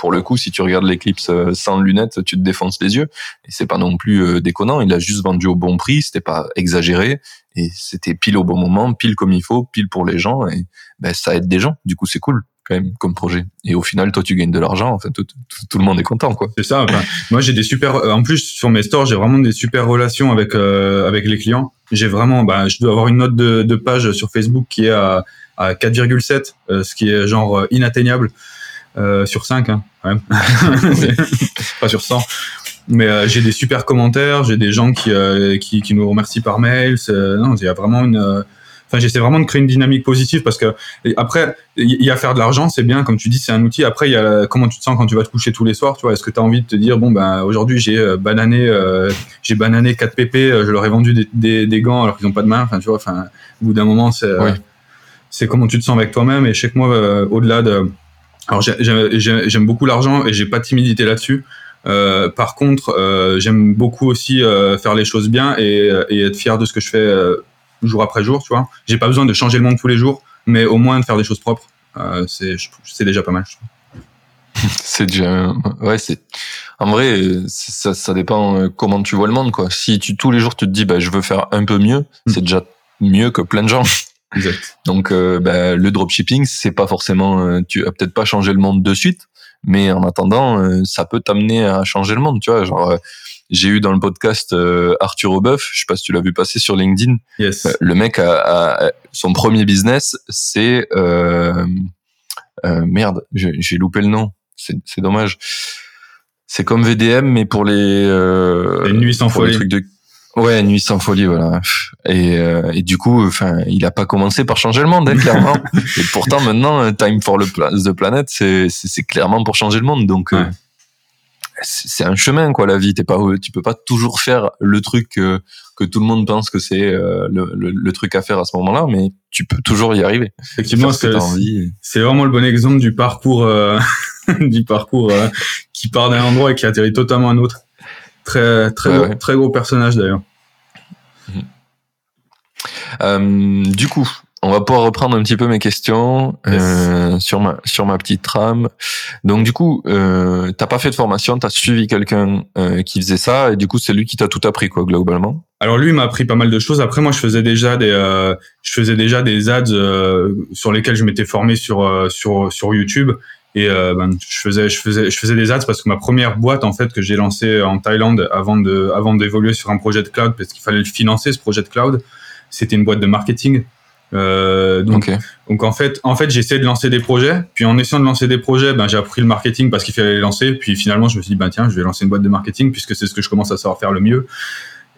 S2: pour le coup, si tu regardes l'éclipse euh, sans lunettes, tu te défonces les yeux. Et c'est pas non plus euh, déconnant. Il a juste vendu au bon prix. C'était pas exagéré. Et c'était pile au bon moment, pile comme il faut, pile pour les gens. Et ben, ça aide des gens. Du coup, c'est cool quand même comme projet. Et au final, toi, tu gagnes de l'argent. Enfin, tout, le monde est content, quoi.
S1: C'est ça. moi, j'ai des super. En plus, sur mes stores, j'ai vraiment des super relations avec euh, avec les clients. J'ai vraiment. Bah, je dois avoir une note de, de page sur Facebook qui est à, à 4,7, ce qui est genre inatteignable. Euh, sur 5, hein, quand même. pas sur 100. Mais euh, j'ai des super commentaires, j'ai des gens qui, euh, qui, qui, nous remercient par mail. Non, il y a vraiment une. Enfin, j'essaie vraiment de créer une dynamique positive parce que après, il y a faire de l'argent, c'est bien, comme tu dis, c'est un outil. Après, il y a comment tu te sens quand tu vas te coucher tous les soirs, tu vois? Est-ce que tu as envie de te dire, bon, ben, aujourd'hui, j'ai banané, j'ai banané 4 pp, je leur ai vendu des, des, des gants alors qu'ils n'ont pas de main? Enfin, tu vois, enfin, au bout d'un moment, c'est, c'est comment tu te sens avec toi-même. Et que moi, au-delà de, alors j'aime beaucoup l'argent et j'ai pas de timidité là-dessus. Euh, par contre, euh, j'aime beaucoup aussi euh, faire les choses bien et, et, être fier de ce que je fais euh, jour après jour. Tu vois, j'ai pas besoin de changer le monde tous les jours, mais au moins de faire des choses propres, euh, c'est déjà pas mal.
S2: c'est déjà ouais c'est en vrai ça, ça dépend comment tu vois le monde quoi. Si tu tous les jours tu te dis bah je veux faire un peu mieux, hmm. c'est déjà mieux que plein de gens. Donc euh, bah, le dropshipping, c'est pas forcément, euh, tu as peut-être pas changé le monde de suite, mais en attendant, euh, ça peut t'amener à changer le monde. Tu vois, genre j'ai eu dans le podcast Arthur Obeuf, je sais pas si tu l'as vu passer sur LinkedIn.
S1: Yes.
S2: le mec a, son premier business, c'est merde, j'ai loupé le nom. C'est dommage. C'est comme VDM, mais pour les,
S1: les nuits sans folie.
S2: trucs de Ouais, Nuit sans folie, voilà. Et, euh, et du coup, enfin, il a pas commencé par changer le monde, hein, clairement. et pourtant, maintenant, euh, Time for the Planet, c'est clairement pour changer le monde. Donc, euh, c'est un chemin, quoi, la vie. T'es pas, tu peux pas toujours faire le truc que, que tout le monde pense que c'est le, le, le, truc à faire à ce moment-là, mais tu peux toujours y arriver.
S1: Effectivement, c'est vraiment le bon exemple du parcours, du parcours qui part d'un endroit et qui atterrit totalement à un autre. Très, très, gros, très gros personnage d'ailleurs. Mhm.
S2: Euh, du coup, on va pouvoir reprendre un petit peu mes questions euh, sur ma sur ma petite trame. Donc du coup, euh, t'as pas fait de formation, t'as suivi quelqu'un euh, qui faisait ça et du coup c'est lui qui t'a tout appris quoi globalement.
S1: Alors lui m'a appris pas mal de choses. Après moi je faisais déjà des je faisais déjà des ads sur lesquels je m'étais formé sur sur sur YouTube et euh, ben, je faisais, je faisais, je faisais des ads parce que ma première boîte en fait que j'ai lancée en Thaïlande avant de, avant d'évoluer sur un projet de cloud parce qu'il fallait le financer ce projet de cloud, c'était une boîte de marketing. Euh, donc, donc en fait, en fait, j'essayais de lancer des projets. Puis en essayant de lancer des projets, ben j'ai appris le marketing parce qu'il fallait les lancer. Puis finalement, je me suis dit ben tiens, je vais lancer une boîte de marketing puisque c'est ce que je commence à savoir faire le mieux.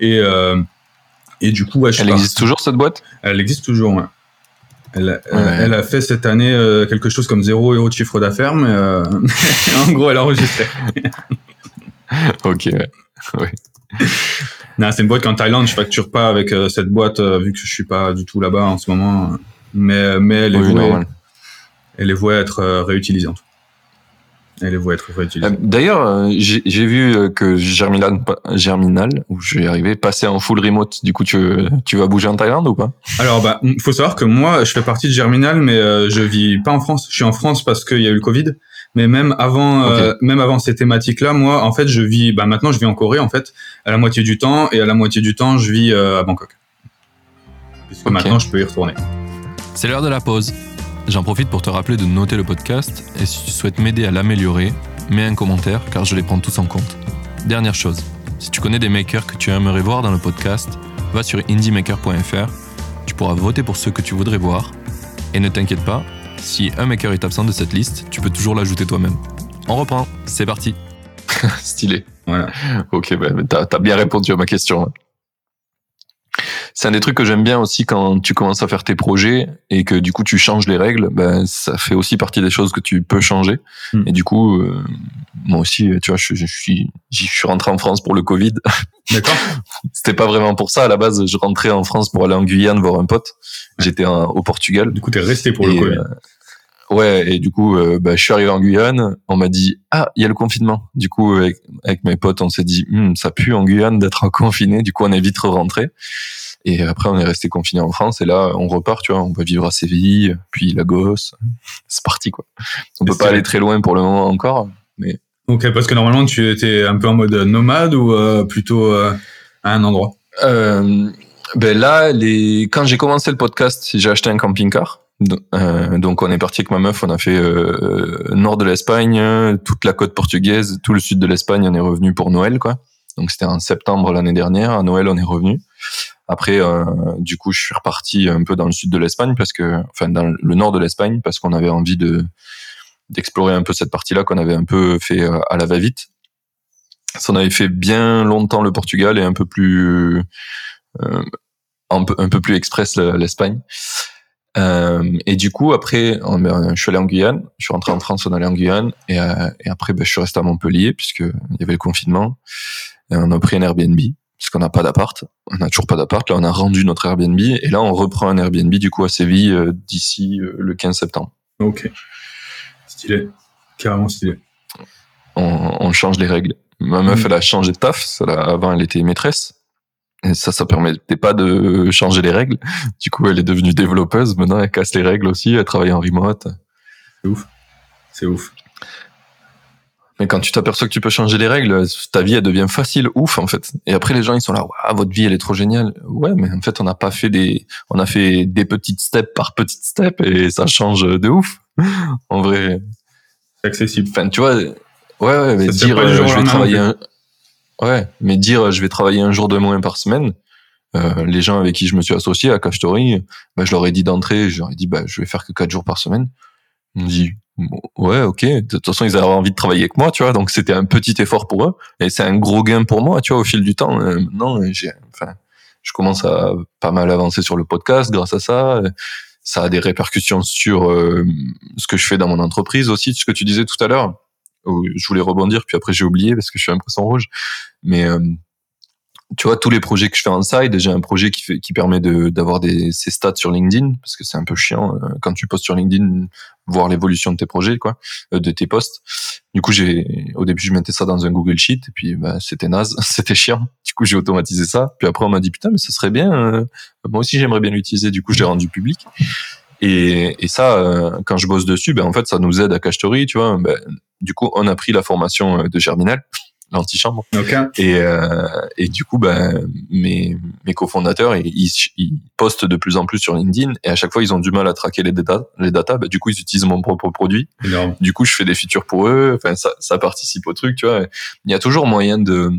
S1: Et euh, et du coup, ouais,
S2: elle existe toujours cette boîte?
S1: Elle existe toujours. Ouais. Elle, elle, a fait cette année euh, quelque chose comme 0 euros de chiffre d'affaires, mais euh, en gros, elle a enregistré.
S2: ok, ouais.
S1: Non, c'est une boîte qu'en Thaïlande, je facture pas avec euh, cette boîte vu que je suis pas du tout là-bas en ce moment. Mais mais elle est vouée, elle est vouée à être réutilisée. Être réutilisée.
S2: D'ailleurs, j'ai vu que Germinal, Germinal, où je vais arriver, passer en full remote. Du coup, tu, tu vas bouger en Thaïlande ou pas?
S1: Alors, bah, faut savoir que moi, je fais partie de Germinal, mais je vis pas en France. Je suis en France parce qu'il y a eu le Covid. Mais même avant, euh, même avant ces thématiques-là, moi, en fait, je vis. Bah, maintenant, je vis en Corée, en fait, à la moitié du temps, et à la moitié du temps, je vis euh, à Bangkok. Puisque maintenant, je peux y retourner.
S2: C'est l'heure de la pause. J'en profite pour te rappeler de noter le podcast, et si tu souhaites m'aider à l'améliorer, mets un commentaire, car je les prends tous en compte. Dernière chose, si tu connais des makers que tu aimerais voir dans le podcast, va sur indiemaker.fr. Tu pourras voter pour ceux que tu voudrais voir. Et ne t'inquiète pas, si un maker est absent de cette liste, tu peux toujours l'ajouter toi-même. On reprend, c'est parti. Stylé. Voilà. Ok, bah, t'as as bien répondu à ma question. C'est un des trucs que j'aime bien aussi quand tu commences à faire tes projets et que du coup tu changes les règles. Ben, ça fait aussi partie des choses que tu peux changer. Hmm. Et du coup, euh, moi aussi, tu vois, je, je, suis, je suis rentré en France pour le Covid. D'accord. C'était pas vraiment pour ça à la base. Je rentrais en France pour aller en Guyane voir un pote. J'étais au Portugal.
S1: Du coup, t'es resté pour le Covid. Euh,
S2: Ouais, et du coup, euh, bah, je suis arrivé en Guyane. On m'a dit ah, il y a le confinement. Du coup, avec, avec mes potes, on s'est dit hm, ça pue en Guyane d'être confiné. Du coup, on est vite rentré. Et après, on est resté confiné en France. Et là, on repart, tu vois. On va vivre à Séville, puis Lagos. C'est parti, quoi. On peut pas aller très loin pour le moment encore, mais.
S1: Ok, parce que normalement, tu étais un peu en mode nomade ou euh, plutôt euh, à un endroit?
S2: Euh, ben là, les... quand j'ai commencé le podcast, j'ai acheté un camping-car. Donc on est parti avec ma meuf, on a fait nord de l'Espagne, toute la côte portugaise, tout le sud de l'Espagne, on est revenu pour Noël quoi. Donc c'était en septembre l'année dernière, à Noël on est revenu. Après euh, du coup je suis reparti un peu dans le sud de l'Espagne parce que enfin dans le nord de l'Espagne parce qu'on avait envie de d'explorer un peu cette partie-là qu'on avait un peu fait euh, à la va-vite. On avait fait bien longtemps le Portugal et un peu plus euh, un peu, plus express l'Espagne. Et du coup, après, ben, je suis allé en Guyane. Je suis rentré en France, on allait en Guyane. Et, et après, ben, je suis resté à Montpellier puisque il y avait le confinement. Et on a pris un Airbnb puisqu'on n'a pas d'appart. On n'a toujours pas d'appart. Là, on a rendu notre Airbnb et là, on reprend un Airbnb du coup à Séville euh, d'ici euh, le 15 septembre.
S1: Ok, stylé, carrément stylé.
S2: On, on change les règles. Ma meuf, mm. elle a changé de taf. avant, elle était maîtresse. Et ça, ça permettait pas de changer les règles. Du coup, elle est devenue développeuse. Maintenant, elle casse les règles aussi. Elle travaille en remote.
S1: C'est ouf. C'est ouf.
S2: Mais quand tu t'aperçois que tu peux changer les règles, ta vie, elle devient facile, ouf, en fait. Et après, les gens, ils sont là, votre vie, elle est trop géniale. Ouais, mais en fait, on n'a pas fait des, on a fait des petites steps par petites steps et ça change de ouf. en vrai.
S1: C'est accessible.
S2: Enfin, tu vois, ouais, ouais, mais dire, euh, je vais travailler un, Ouais, mais dire je vais travailler un jour de moins par semaine, euh, les gens avec qui je me suis associé à Cashtory, bah, je leur ai dit d'entrée, je leur ai dit bah je vais faire que quatre jours par semaine. M'ont dit ouais ok, de toute façon ils avaient envie de travailler avec moi, tu vois, donc c'était un petit effort pour eux et c'est un gros gain pour moi, tu vois, au fil du temps. Euh, non, j'ai, enfin, je commence à pas mal avancer sur le podcast grâce à ça. Ça a des répercussions sur euh, ce que je fais dans mon entreprise aussi, ce que tu disais tout à l'heure je voulais rebondir, puis après j'ai oublié parce que je suis un poisson rouge. Mais euh, tu vois, tous les projets que je fais en side, j'ai un projet qui, fait, qui permet d'avoir des ces stats sur LinkedIn parce que c'est un peu chiant euh, quand tu postes sur LinkedIn voir l'évolution de tes projets, quoi, euh, de tes posts. Du coup, j'ai au début je mettais ça dans un Google Sheet et puis bah, c'était naze, c'était chiant. Du coup, j'ai automatisé ça. Puis après on m'a dit putain mais ça serait bien. moi aussi j'aimerais bien l'utiliser. Du coup, je l'ai rendu public. Et, et ça, euh, quand je bosse dessus, ben en fait, ça nous aide à Cacheterie, tu vois. Ben, du coup, on a pris la formation euh, de Germinal, l'antichambre.
S1: Okay.
S2: Et, euh, et du coup, ben, mes, mes cofondateurs, ils, ils, postent de plus en plus sur LinkedIn et à chaque fois, ils ont du mal à traquer les data. Les data ben, du coup, ils utilisent mon propre produit.
S1: Énorme.
S2: Du coup, je fais des features pour eux. Enfin, ça, ça participe au truc, tu vois. Il y a toujours moyen de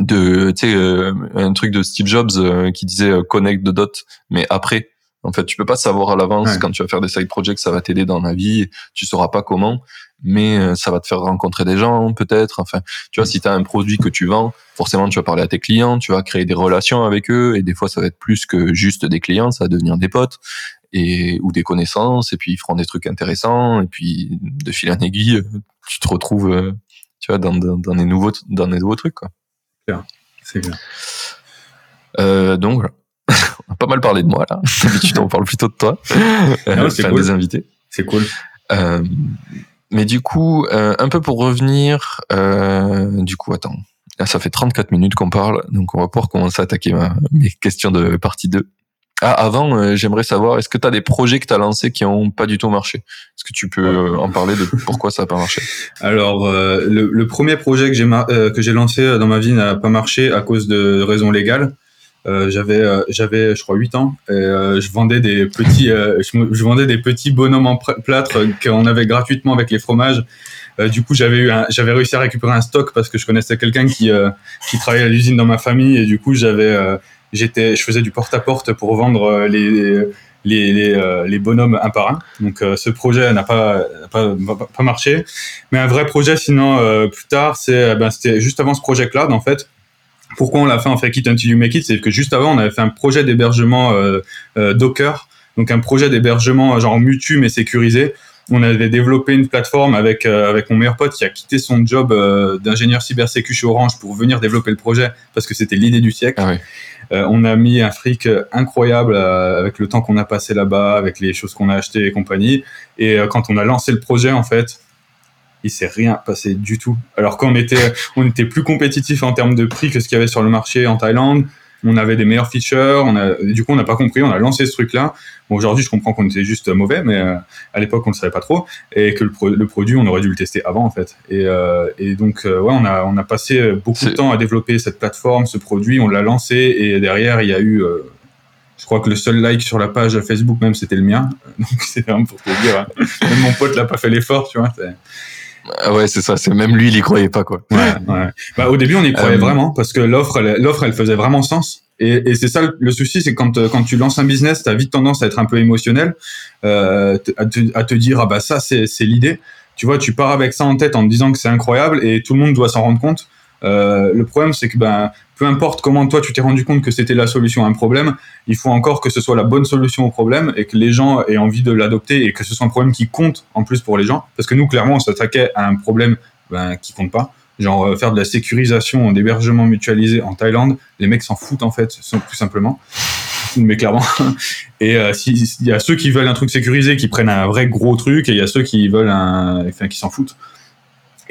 S2: de tu sais euh, un truc de Steve Jobs qui disait connect the dot mais après en fait, tu peux pas savoir à l'avance quand tu vas faire des side projects, ça va t'aider dans la vie. Tu sauras pas comment, mais euh, ça va te faire rencontrer des gens, peut-être. Enfin, tu vois, si tu as un produit que tu vends, forcément, tu vas parler à tes clients, tu vas créer des relations avec eux, et des fois, ça va être plus que juste des clients, ça va devenir des potes et ou des connaissances, et puis ils feront des trucs intéressants, et puis de fil en aiguille, tu te retrouves, euh, tu vois, dans, dans, dans des nouveaux, dans des nouveaux trucs, quoi.
S1: C'est clair.
S2: Euh, donc, voilà. on a pas mal parlé de moi là. D'habitude, on parle plutôt de toi.
S1: Non, c'est
S2: Enfin,
S1: cool.
S2: des invités.
S1: C'est cool.
S2: Euh, mais du coup, euh, un peu pour revenir, euh, du coup, attends. Là, ça fait 34 minutes qu'on parle, donc on va pouvoir commencer à attaquer ma, mes questions de partie 2. Ah, avant, euh, j'aimerais savoir, est-ce que tu as des projets que tu as lancés qui ont pas du tout marché? Est-ce que tu peux euh, en parler de pourquoi ça a pas marché?
S1: Alors, euh, le, le premier projet que j'ai mar- euh, que j'ai lancé dans ma vie n'a pas marché à cause de raisons légales. Euh, j'avais euh, j'avais je crois 8 ans et euh, je vendais des petits je, vendais des petits bonhommes en plâtre qu'on avait gratuitement avec les fromages. Du coup, j'avais eu j'avais réussi à récupérer un stock parce que je connaissais quelqu'un qui qui travaillait à l'usine dans ma famille et du coup, j'avais j'étais je faisais du porte-à-porte pour vendre les les les, bonhommes un par un. Donc ce projet n'a pas pas, pas marché. Mais un vrai projet, sinon, plus tard, c'est, euh, ben, c'était juste avant ce projet cloud, en fait. Pourquoi on l'a fait en Fake It Until You Make It C'est que juste avant, on avait fait un projet d'hébergement euh, euh, Docker, donc un projet d'hébergement euh, genre mutu mais sécurisé. On avait développé une plateforme avec euh, avec mon meilleur pote qui a quitté son job euh, d'ingénieur cybersécu chez Orange pour venir développer le projet parce que c'était l'idée du siècle.
S2: Ah ouais.
S1: Euh, on a mis un fric incroyable euh, avec le temps qu'on a passé là-bas, avec les choses qu'on a achetées et compagnie. Et euh, quand on a lancé le projet, en fait, il s'est rien passé du tout. Alors qu'on était, on était plus compétitif en termes de prix que ce qu'il y avait sur le marché en Thaïlande. On avait des meilleurs features. On a, du coup, on n'a pas compris. On a lancé ce truc-là. Bon, aujourd'hui, je comprends qu'on était juste mauvais, mais euh, à l'époque, on ne savait pas trop. Et que le, pro- le produit, on aurait dû le tester avant, en fait. Et, euh, et donc, euh, ouais, on a, on a passé beaucoup de temps à développer cette plateforme, ce produit. On l'a lancé et derrière, il y a eu. je crois que le seul like sur la page Facebook même, c'était le mien. Donc, c'est vraiment pour te dire. hein. Même mon pote n'a pas fait l'effort, tu vois.
S2: Ah ouais, c'est ça. C'est même lui, il y croyait pas quoi.
S1: Ouais, ouais. Bah, au début, on y croyait
S2: Euh,
S1: vraiment parce que l'offre, elle, l'offre, elle faisait vraiment sens. Et, et c'est ça le, le souci, c'est quand, euh, quand tu lances un business, tu as vite tendance à être un peu émotionnel, euh, à, te, à te dire ah bah ça c'est, c'est l'idée. Tu vois, tu pars avec ça en tête en te disant que c'est incroyable et tout le monde doit s'en rendre compte. Euh, le problème, c'est que ben peu importe comment toi tu t'es rendu compte que c'était la solution à un problème, il faut encore que ce soit la bonne solution au problème et que les gens aient envie de l'adopter et que ce soit un problème qui compte en plus pour les gens. Parce que nous, clairement, on s'attaquait à un problème ben, qui compte pas. Genre euh, faire de la sécurisation d'hébergement mutualisé en Thaïlande, les mecs s'en foutent en fait, tout simplement. Mais clairement. Et euh, y a ceux qui veulent un truc sécurisé, qui prennent un vrai gros truc, et il y a ceux qui veulent un, enfin, qui s'en foutent.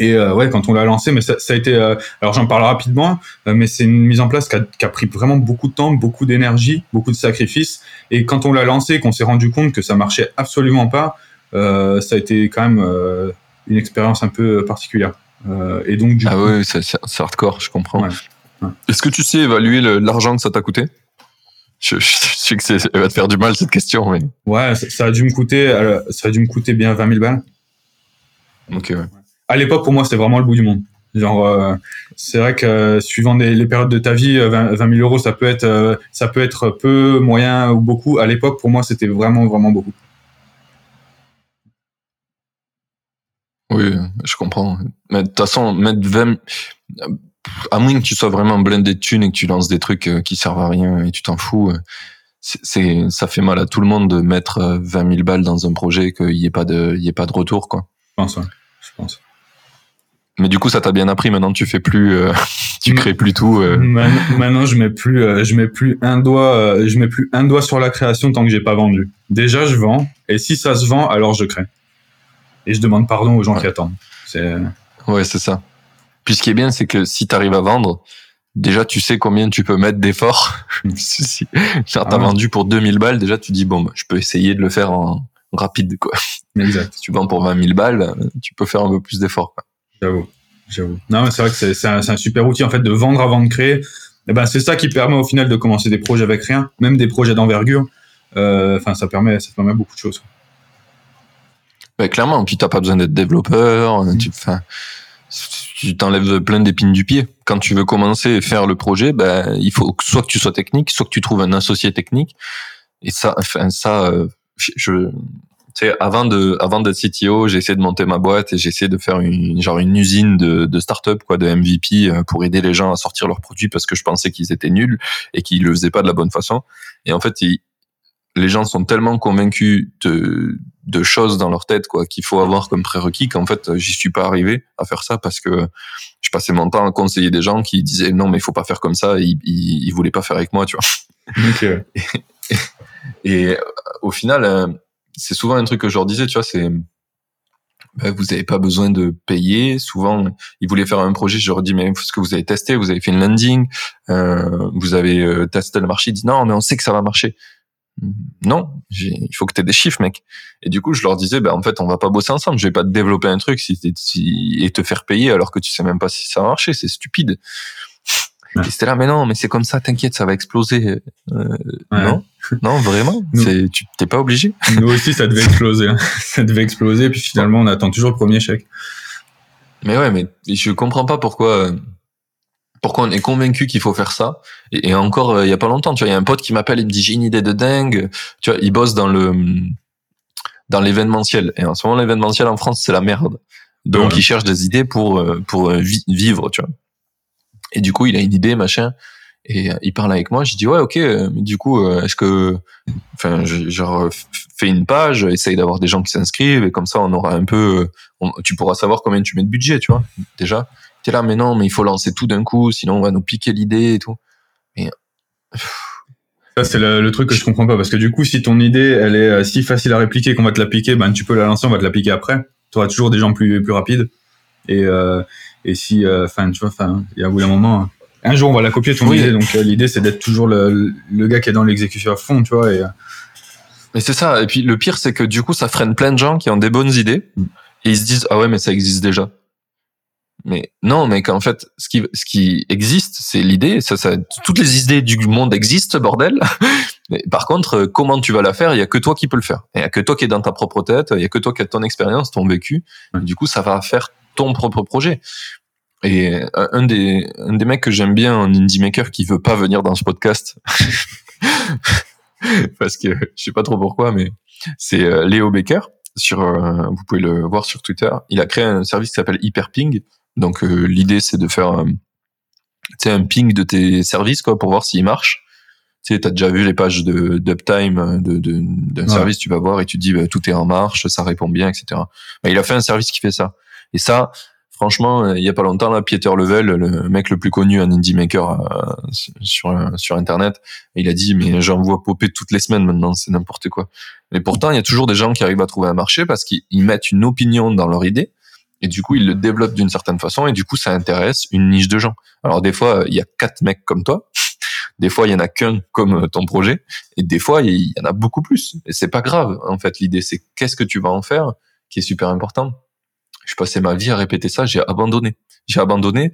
S1: Et euh, ouais, quand on l'a lancé, mais ça, ça a été. euh, alors j'en parle rapidement, euh, mais c'est une mise en place qui a, qui a pris vraiment beaucoup de temps, beaucoup d'énergie, beaucoup de sacrifices. Et quand on l'a lancé, qu'on s'est rendu compte que ça marchait absolument pas, ça a été quand même une expérience un peu particulière. Et donc du
S2: Ah
S1: coup,
S2: ouais, c'est hardcore, je comprends.
S1: Ouais, ouais.
S2: Est-ce que tu sais évaluer l'argent que ça t'a coûté? Je, je, je sais que ça va te faire du mal cette question, mais
S1: ouais, ça, ça a dû me coûter, ça a dû me coûter bien 20 000 balles.
S2: ok. Ouais.
S1: À l'époque, pour moi, c'était vraiment le bout du monde. Genre, euh, c'est vrai que euh, suivant des- les périodes de ta vie, euh, 20, 20 000 euros, ça peut être, euh, ça peut être peu, moyen ou beaucoup. À l'époque, pour moi, c'était vraiment, vraiment beaucoup.
S2: Oui, je comprends. Mais de toute façon, mettre 20... À moins que tu sois vraiment blindé de thunes et que tu lances des trucs euh, qui servent à rien et tu t'en fous, euh, c'est, ça fait mal à tout le monde de mettre euh, 20 000 balles dans un projet qu'il n'y ait pas de, il y ait pas de retour, quoi.
S1: Je pense, ouais. Je pense.
S2: Mais du coup, ça t'a bien appris. Maintenant, tu fais plus, euh, tu crées plus tout. euh.
S1: Maintenant, je mets plus, euh, je mets plus un doigt, je mets plus un doigt sur la création tant que j'ai pas vendu. Déjà, je vends, et si ça se vend, alors je crée. Et je demande pardon aux gens
S2: Ouais.
S1: qui attendent. C'est,
S2: Ouais, c'est ça. Puis ce qui est bien, c'est que si tu arrives à vendre, déjà tu sais combien tu peux mettre d'efforts. si, t'as
S1: Ah ouais.
S2: vendu pour 2000 balles, déjà tu dis, bon, bah, je peux essayer de le faire en rapide, quoi.
S1: exact.
S2: Si tu vends pour 20 000 balles, tu peux faire un peu plus d'efforts, quoi.
S1: J'avoue, j'avoue. Non, c'est vrai que c'est un, super outil en fait de vendre avant de créer. Et ben c'est ça qui permet au final de commencer des projets avec rien, même des projets d'envergure. Euh, Enfin, ça permet, ça permet beaucoup de choses.
S2: Bah, clairement, puis t'as pas besoin d'être développeur,
S1: Mm.
S2: tu, t'enlèves plein d'épines du pied. Quand tu veux commencer et faire le projet, ben, il faut soit que tu sois technique, soit que tu trouves un associé technique. Et ça, enfin, ça, euh, je- tu sais, avant de, avant d'être CTO, j'ai essayé de monter ma boîte et j'ai essayé de faire une, genre une usine de, de start-up, quoi, de MVP euh, pour aider les gens à sortir leurs produits parce que je pensais qu'ils étaient nuls et qu'ils le faisaient pas de la bonne façon. Et en fait, il- les gens sont tellement convaincus de, de choses dans leur tête quoi qu'il faut avoir comme prérequis qu'en fait j'y suis pas arrivé à faire ça parce que je passais mon temps à conseiller des gens qui disaient non mais il faut pas faire comme ça ils, ils, ils voulaient pas faire avec moi tu vois
S1: Ok.
S2: et, au final euh, c'est souvent un truc que je leur disais tu vois c'est ben, vous n'avez pas besoin de payer. Souvent, ils voulaient faire un projet. Je leur dis, mais ce que vous avez testé, vous avez fait une landing, euh, vous avez euh, testé le marché? Ils disent, non, mais on sait que ça va marcher. Non, il faut que tu aies des chiffres, mec. Et du coup, je leur disais, ben, en fait, on va pas bosser ensemble. Je vais pas te développer un truc si, et te faire payer alors que tu sais même pas si ça va marcher. C'est stupide.
S1: Ouais.
S2: Et c'était là, mais non, mais c'est comme ça, t'inquiète, ça va exploser. Euh,
S1: Ouais.
S2: Non, non, vraiment? C'est, tu t'es pas obligé.
S1: Nous aussi, ça devait exploser. hein. Ça devait exploser, puis finalement, on attend toujours le premier chèque.
S2: Mais ouais, mais je comprends pas pourquoi euh, pourquoi on est convaincu qu'il faut faire ça. Et, et encore, euh, il y a pas longtemps, tu vois, il y a un pote qui m'appelle, il me dit j'ai une idée de dingue. Tu vois, il bosse dans le dans l'événementiel. Et en ce moment, l'événementiel en France, c'est la merde. Donc,
S1: Ouais.
S2: il cherche des idées pour euh, pour euh, vi- vivre, tu vois. Et du coup, il a une idée, machin. Et euh, il parle avec moi. Je dis ouais, ok. euh, Mais du coup, euh, est-ce que, enfin, genre, fais une page, essaye d'avoir des gens qui s'inscrivent et comme ça, on aura un peu, tu pourras savoir combien tu mets de budget, tu vois. Déjà, t'es là, mais non, mais il faut lancer tout d'un coup, sinon on va nous piquer l'idée et tout.
S1: Ça, c'est le, truc que je comprends pas, parce que du coup, si ton idée, elle est si facile à répliquer qu'on va te la piquer, ben, tu peux la lancer, on va te la piquer après. Tu auras toujours des gens plus, plus rapides. Et, et si, enfin, tu vois, enfin, il y a au bout d'un moment, euh, un jour, on va la copier ton
S2: Oui.
S1: idée. Donc, euh, l'idée, c'est d'être toujours le, le gars qui est dans l'exécution à fond, tu vois. Et, euh,
S2: Mais c'est ça. Et puis le pire, c'est que du coup, ça freine plein de gens qui ont des bonnes idées et ils se disent ah ouais, mais ça existe déjà. Mais non, mais qu'en fait, ce qui ce qui existe, c'est l'idée. Ça, ça, toutes les idées du monde existent, bordel. Mais par contre, euh, comment tu vas la faire? Il y a que toi qui peux le faire. Il y a que toi qui es dans ta propre tête. Il y a que toi qui as ton expérience, ton vécu. Et du coup, ça va faire ton propre projet. Et euh, un des un des mecs que j'aime bien en indie maker qui veut pas venir dans ce podcast parce que je sais pas trop pourquoi, mais c'est euh, Léo Becker. Sur, euh, vous pouvez le voir sur Twitter. Il a créé un service qui s'appelle Hyperping. Donc euh, l'idée c'est de faire euh, un ping de tes services quoi pour voir s'ils marchent. Tu sais, t'as déjà vu les pages de d'uptime euh, de, de, d'un
S1: Ouais.
S2: service, tu vas voir et tu te dis bah, tout est en marche, ça répond bien, etc. Bah, il a fait un service qui fait ça. Et ça, franchement, euh, il y a pas longtemps là, Pieter Level, le mec le plus connu en indie maker euh, sur sur internet, il a dit mais j'en vois popper toutes les semaines maintenant, c'est n'importe quoi. Mais pourtant, il y a toujours des gens qui arrivent à trouver un marché parce qu'ils ils mettent une opinion dans leur idée et du coup, ils le développent d'une certaine façon et du coup, ça intéresse une niche de gens. Alors des fois, il y a quatre mecs comme toi. Des fois, il y en a qu'un comme ton projet, et des fois, il y en a beaucoup plus. Et c'est pas grave. En fait, l'idée, c'est qu'est-ce que tu vas en faire, qui est super important. Je passais ma vie à répéter ça. J'ai abandonné. J'ai abandonné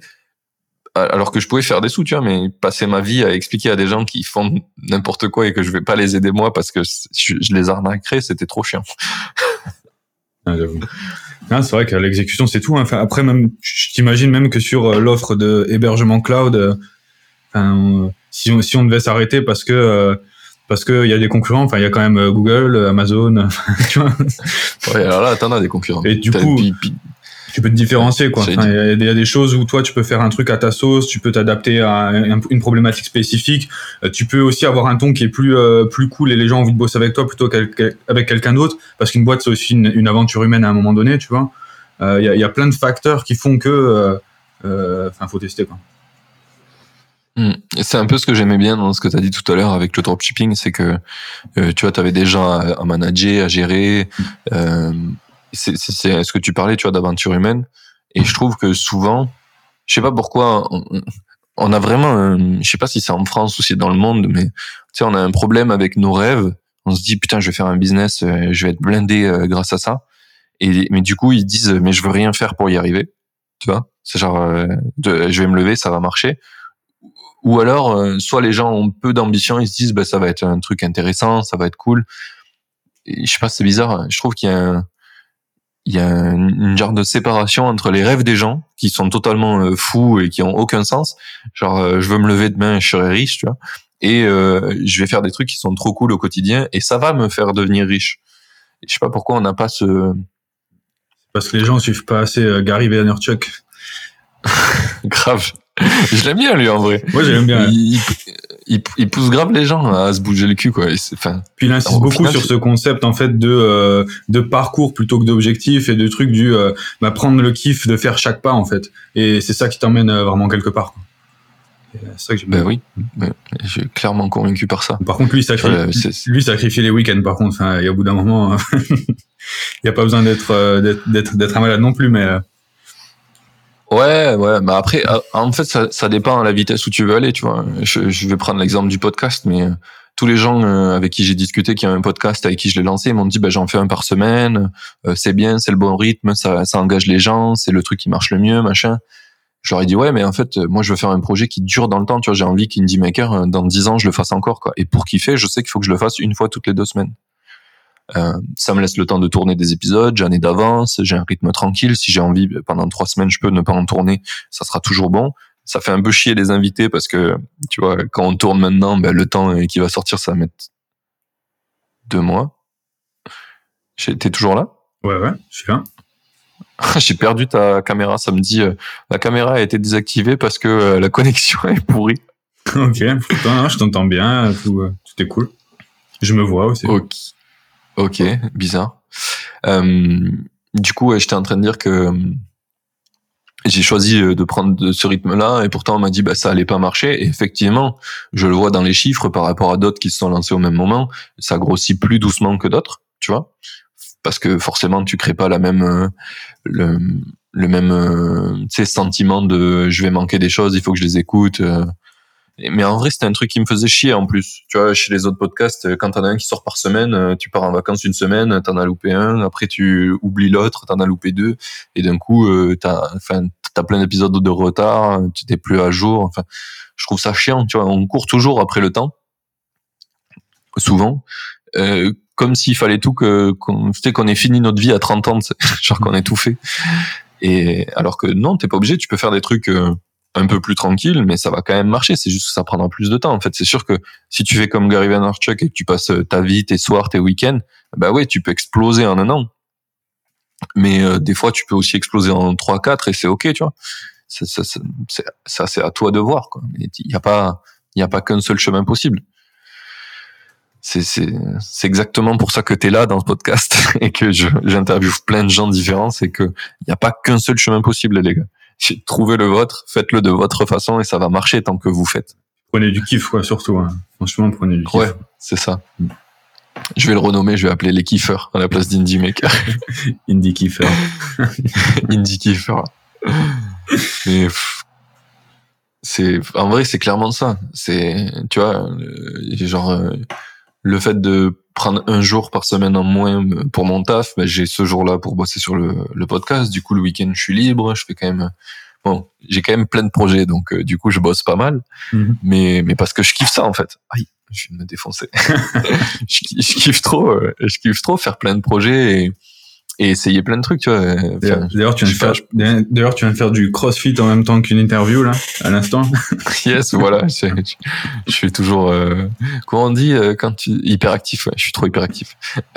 S2: alors que je pouvais faire des sous, tu vois, mais passer ma vie à expliquer à des gens qui font n'importe quoi et que je vais pas les aider moi parce que je, les arnaquerais, c'était trop chiant.
S1: Ah, c'est vrai que l'exécution, c'est tout. hein. Après, même, je t'imagine même que sur euh, l'offre de hébergement cloud, euh, on- si, on, devait s'arrêter parce que euh, parce que il y a des concurrents, enfin, il y a quand même euh, Google, euh, Amazon, tu vois,
S2: Ouais, alors là, t'en as des concurrents.
S1: Et du coup- tu peux te différencier, quoi. Enfin, Il y, a des- il y a des choses où toi, tu peux faire un truc à ta sauce, tu peux t'adapter à un- une problématique spécifique. Euh, tu peux aussi avoir un ton qui est plus euh, plus cool et les gens ont envie de bosser avec toi plutôt qu'avec quelqu'un d'autre, parce qu'une boîte, c'est aussi une, une aventure humaine à un moment donné, tu vois. Euh, Il y, a, il y a plein de facteurs qui font que, euh, euh, enfin, faut tester, quoi.
S2: Hmm. C'est un peu ce que j'aimais bien dans ce que tu as dit tout à l'heure avec le dropshipping, c'est que euh, tu vois, tu avais gens à, à manager, à gérer. Euh, c'est ce que tu parlais, tu vois, d'aventure humaine. Et je trouve que souvent, je sais pas pourquoi, on, on a vraiment, un- je sais pas si c'est en France ou si c'est dans le monde, mais tu sais, on a un problème avec nos rêves. On se dit putain, je vais faire un business, euh, je vais être blindé euh, grâce à ça. Et mais du coup, ils disent mais je veux rien faire pour y arriver. Tu vois, c'est genre, euh, de, je vais me lever, ça va marcher ou alors euh, soit les gens ont peu d'ambition ils se disent bah ça va être un truc intéressant ça va être cool. Et je sais pas c'est bizarre je trouve qu'il y a un, il y a un- une genre de séparation entre les rêves des gens qui sont totalement euh, fous et qui ont aucun sens. Genre euh, je veux me lever demain je serai riche tu vois. Et euh, je vais faire des trucs qui sont trop cool au quotidien et ça va me faire devenir riche. Et je sais pas pourquoi on n'a pas ce
S1: Parce que les gens suivent pas assez euh, Gary Vaynerchuk.
S2: grave je l'aime bien lui en vrai
S1: Moi, j'aime bien.
S2: il, il, pousse grave les gens à se bouger le cul, quoi. Enfin,
S1: Puis il insiste beaucoup sur ce concept en fait de euh, de parcours plutôt que d'objectif et de trucs du euh, bah, prendre le kiff de faire chaque pas en fait. Et c'est ça qui t'emmène euh, vraiment quelque part.
S2: C'est ça que ben oui, ben, je suis clairement convaincu par ça.
S1: Par contre, lui, sacrifie, lui sacrifier les week-ends. Par contre, enfin, et au bout d'un moment, il n'y a pas besoin d'être d'être d'être un malade non plus, mais
S2: Ouais, ouais, mais après, euh, en fait, ça, ça dépend de la vitesse où tu veux aller, tu vois. Je, je vais prendre l'exemple du podcast, mais euh, tous les gens euh, avec qui j'ai discuté, qui ont un podcast, avec qui je l'ai lancé, m'ont dit, bah, j'en fais un par semaine, c'est bien, c'est le bon rythme, ça, ça engage les gens, c'est le truc qui marche le mieux, machin. Je leur ai dit, ouais, mais en fait, moi, je veux faire un projet qui dure dans le temps, tu vois. J'ai envie qu'Indie Maker, dans dix ans, je le fasse encore, quoi. Et pour kiffer, je sais qu'il faut que je le fasse une fois toutes les deux semaines. Euh, ça me laisse le temps de tourner des épisodes, j'en ai d'avance, j'ai un rythme tranquille. Si j'ai envie, pendant trois semaines, je peux ne pas en tourner, ça sera toujours bon. Ça fait un peu chier les invités parce que, tu vois, quand on tourne maintenant, ben, le temps qui va sortir, ça va mettre deux mois. T'es toujours là?
S1: Ouais, ouais, je suis là.
S2: j'ai perdu ta caméra, ça me dit, euh, la caméra a été désactivée parce que euh, la connexion est pourrie.
S1: ok, je t'entends bien, tout, tout est cool. Je me vois aussi.
S2: Ok. Ok, bizarre. Euh, du coup, j'étais en train de dire que euh, j'ai choisi euh, de prendre ce rythme-là et pourtant on m'a dit bah ça allait pas marcher. Et effectivement, je le vois dans les chiffres par rapport à d'autres qui se sont lancés au même moment, ça grossit plus doucement que d'autres, tu vois, parce que forcément tu crées pas la même le, le même sentiment de je vais manquer des choses, il faut que je les écoute mais en vrai, c'était un truc qui me faisait chier en plus. Tu vois, chez les autres podcasts, euh, quand t'en as un qui sort par semaine, euh, tu pars en vacances une semaine, t'en as loupé un, après tu oublies l'autre, t'en as loupé deux, et d'un coup, euh, t'as, t'as plein d'épisodes de retard, tu t'es plus à jour. Enfin, je trouve ça chiant. Tu vois, on court toujours après le temps, souvent, euh, comme s'il fallait tout que qu'on, qu'on ait fini notre vie à 30 ans, genre qu'on ait tout fait. Et alors que non, t'es pas obligé. Tu peux faire des trucs un peu plus tranquille, mais ça va quand même marcher. C'est juste que ça prendra plus de temps. En fait, c'est sûr que si tu fais comme Gary Vaynerchuk et que tu passes euh, ta vie, tes soirs, tes week-ends, bah ouais, tu peux exploser en un an. Mais euh, des fois, tu peux aussi exploser en 3-4 et c'est ok, tu vois. Ça, ça, c'est à toi de voir. Il n'y a pas, il y a pas qu'un seul chemin possible. C'est exactement pour ça que tu es là dans ce podcast et que j'interviewe plein de gens différents. C'est que il n'y a pas qu'un seul chemin possible, les gars trouvez le vôtre, faites-le de votre façon et ça va marcher tant que vous faites.
S1: Prenez du kiff, quoi, surtout. Hein. Franchement, prenez du kiff.
S2: Ouais, c'est ça. Je vais le renommer, je vais appeler les kiffeurs à la place d'Indie Maker.
S1: Indie Kiffer.
S2: Indie Kiffer. c'est, en vrai, c'est clairement ça. C'est, tu vois, genre, euh, le fait de prendre un jour par semaine en moins pour mon taf, ben, j'ai ce jour-là pour bosser sur le, le, podcast. Du coup, le week-end, je suis libre. Je fais quand même, bon, j'ai quand même plein de projets, donc euh, du coup, je bosse pas mal. Mhm. Mais, mais parce que je kiffe ça en fait. Aïe, je vais me défoncer. je, je, kiffe trop, euh, je kiffe trop faire plein de projets et, et essayer plein de trucs, tu vois.
S1: D'ailleurs, tu, viens de faire, d'ailleurs, tu viens de faire du crossfit en même temps qu'une interview, là, à l'instant.
S2: yes, voilà. Je, je, suis toujours, euh, comment on dit, euh, quand tu, hyperactif, ouais, je suis trop hyperactif.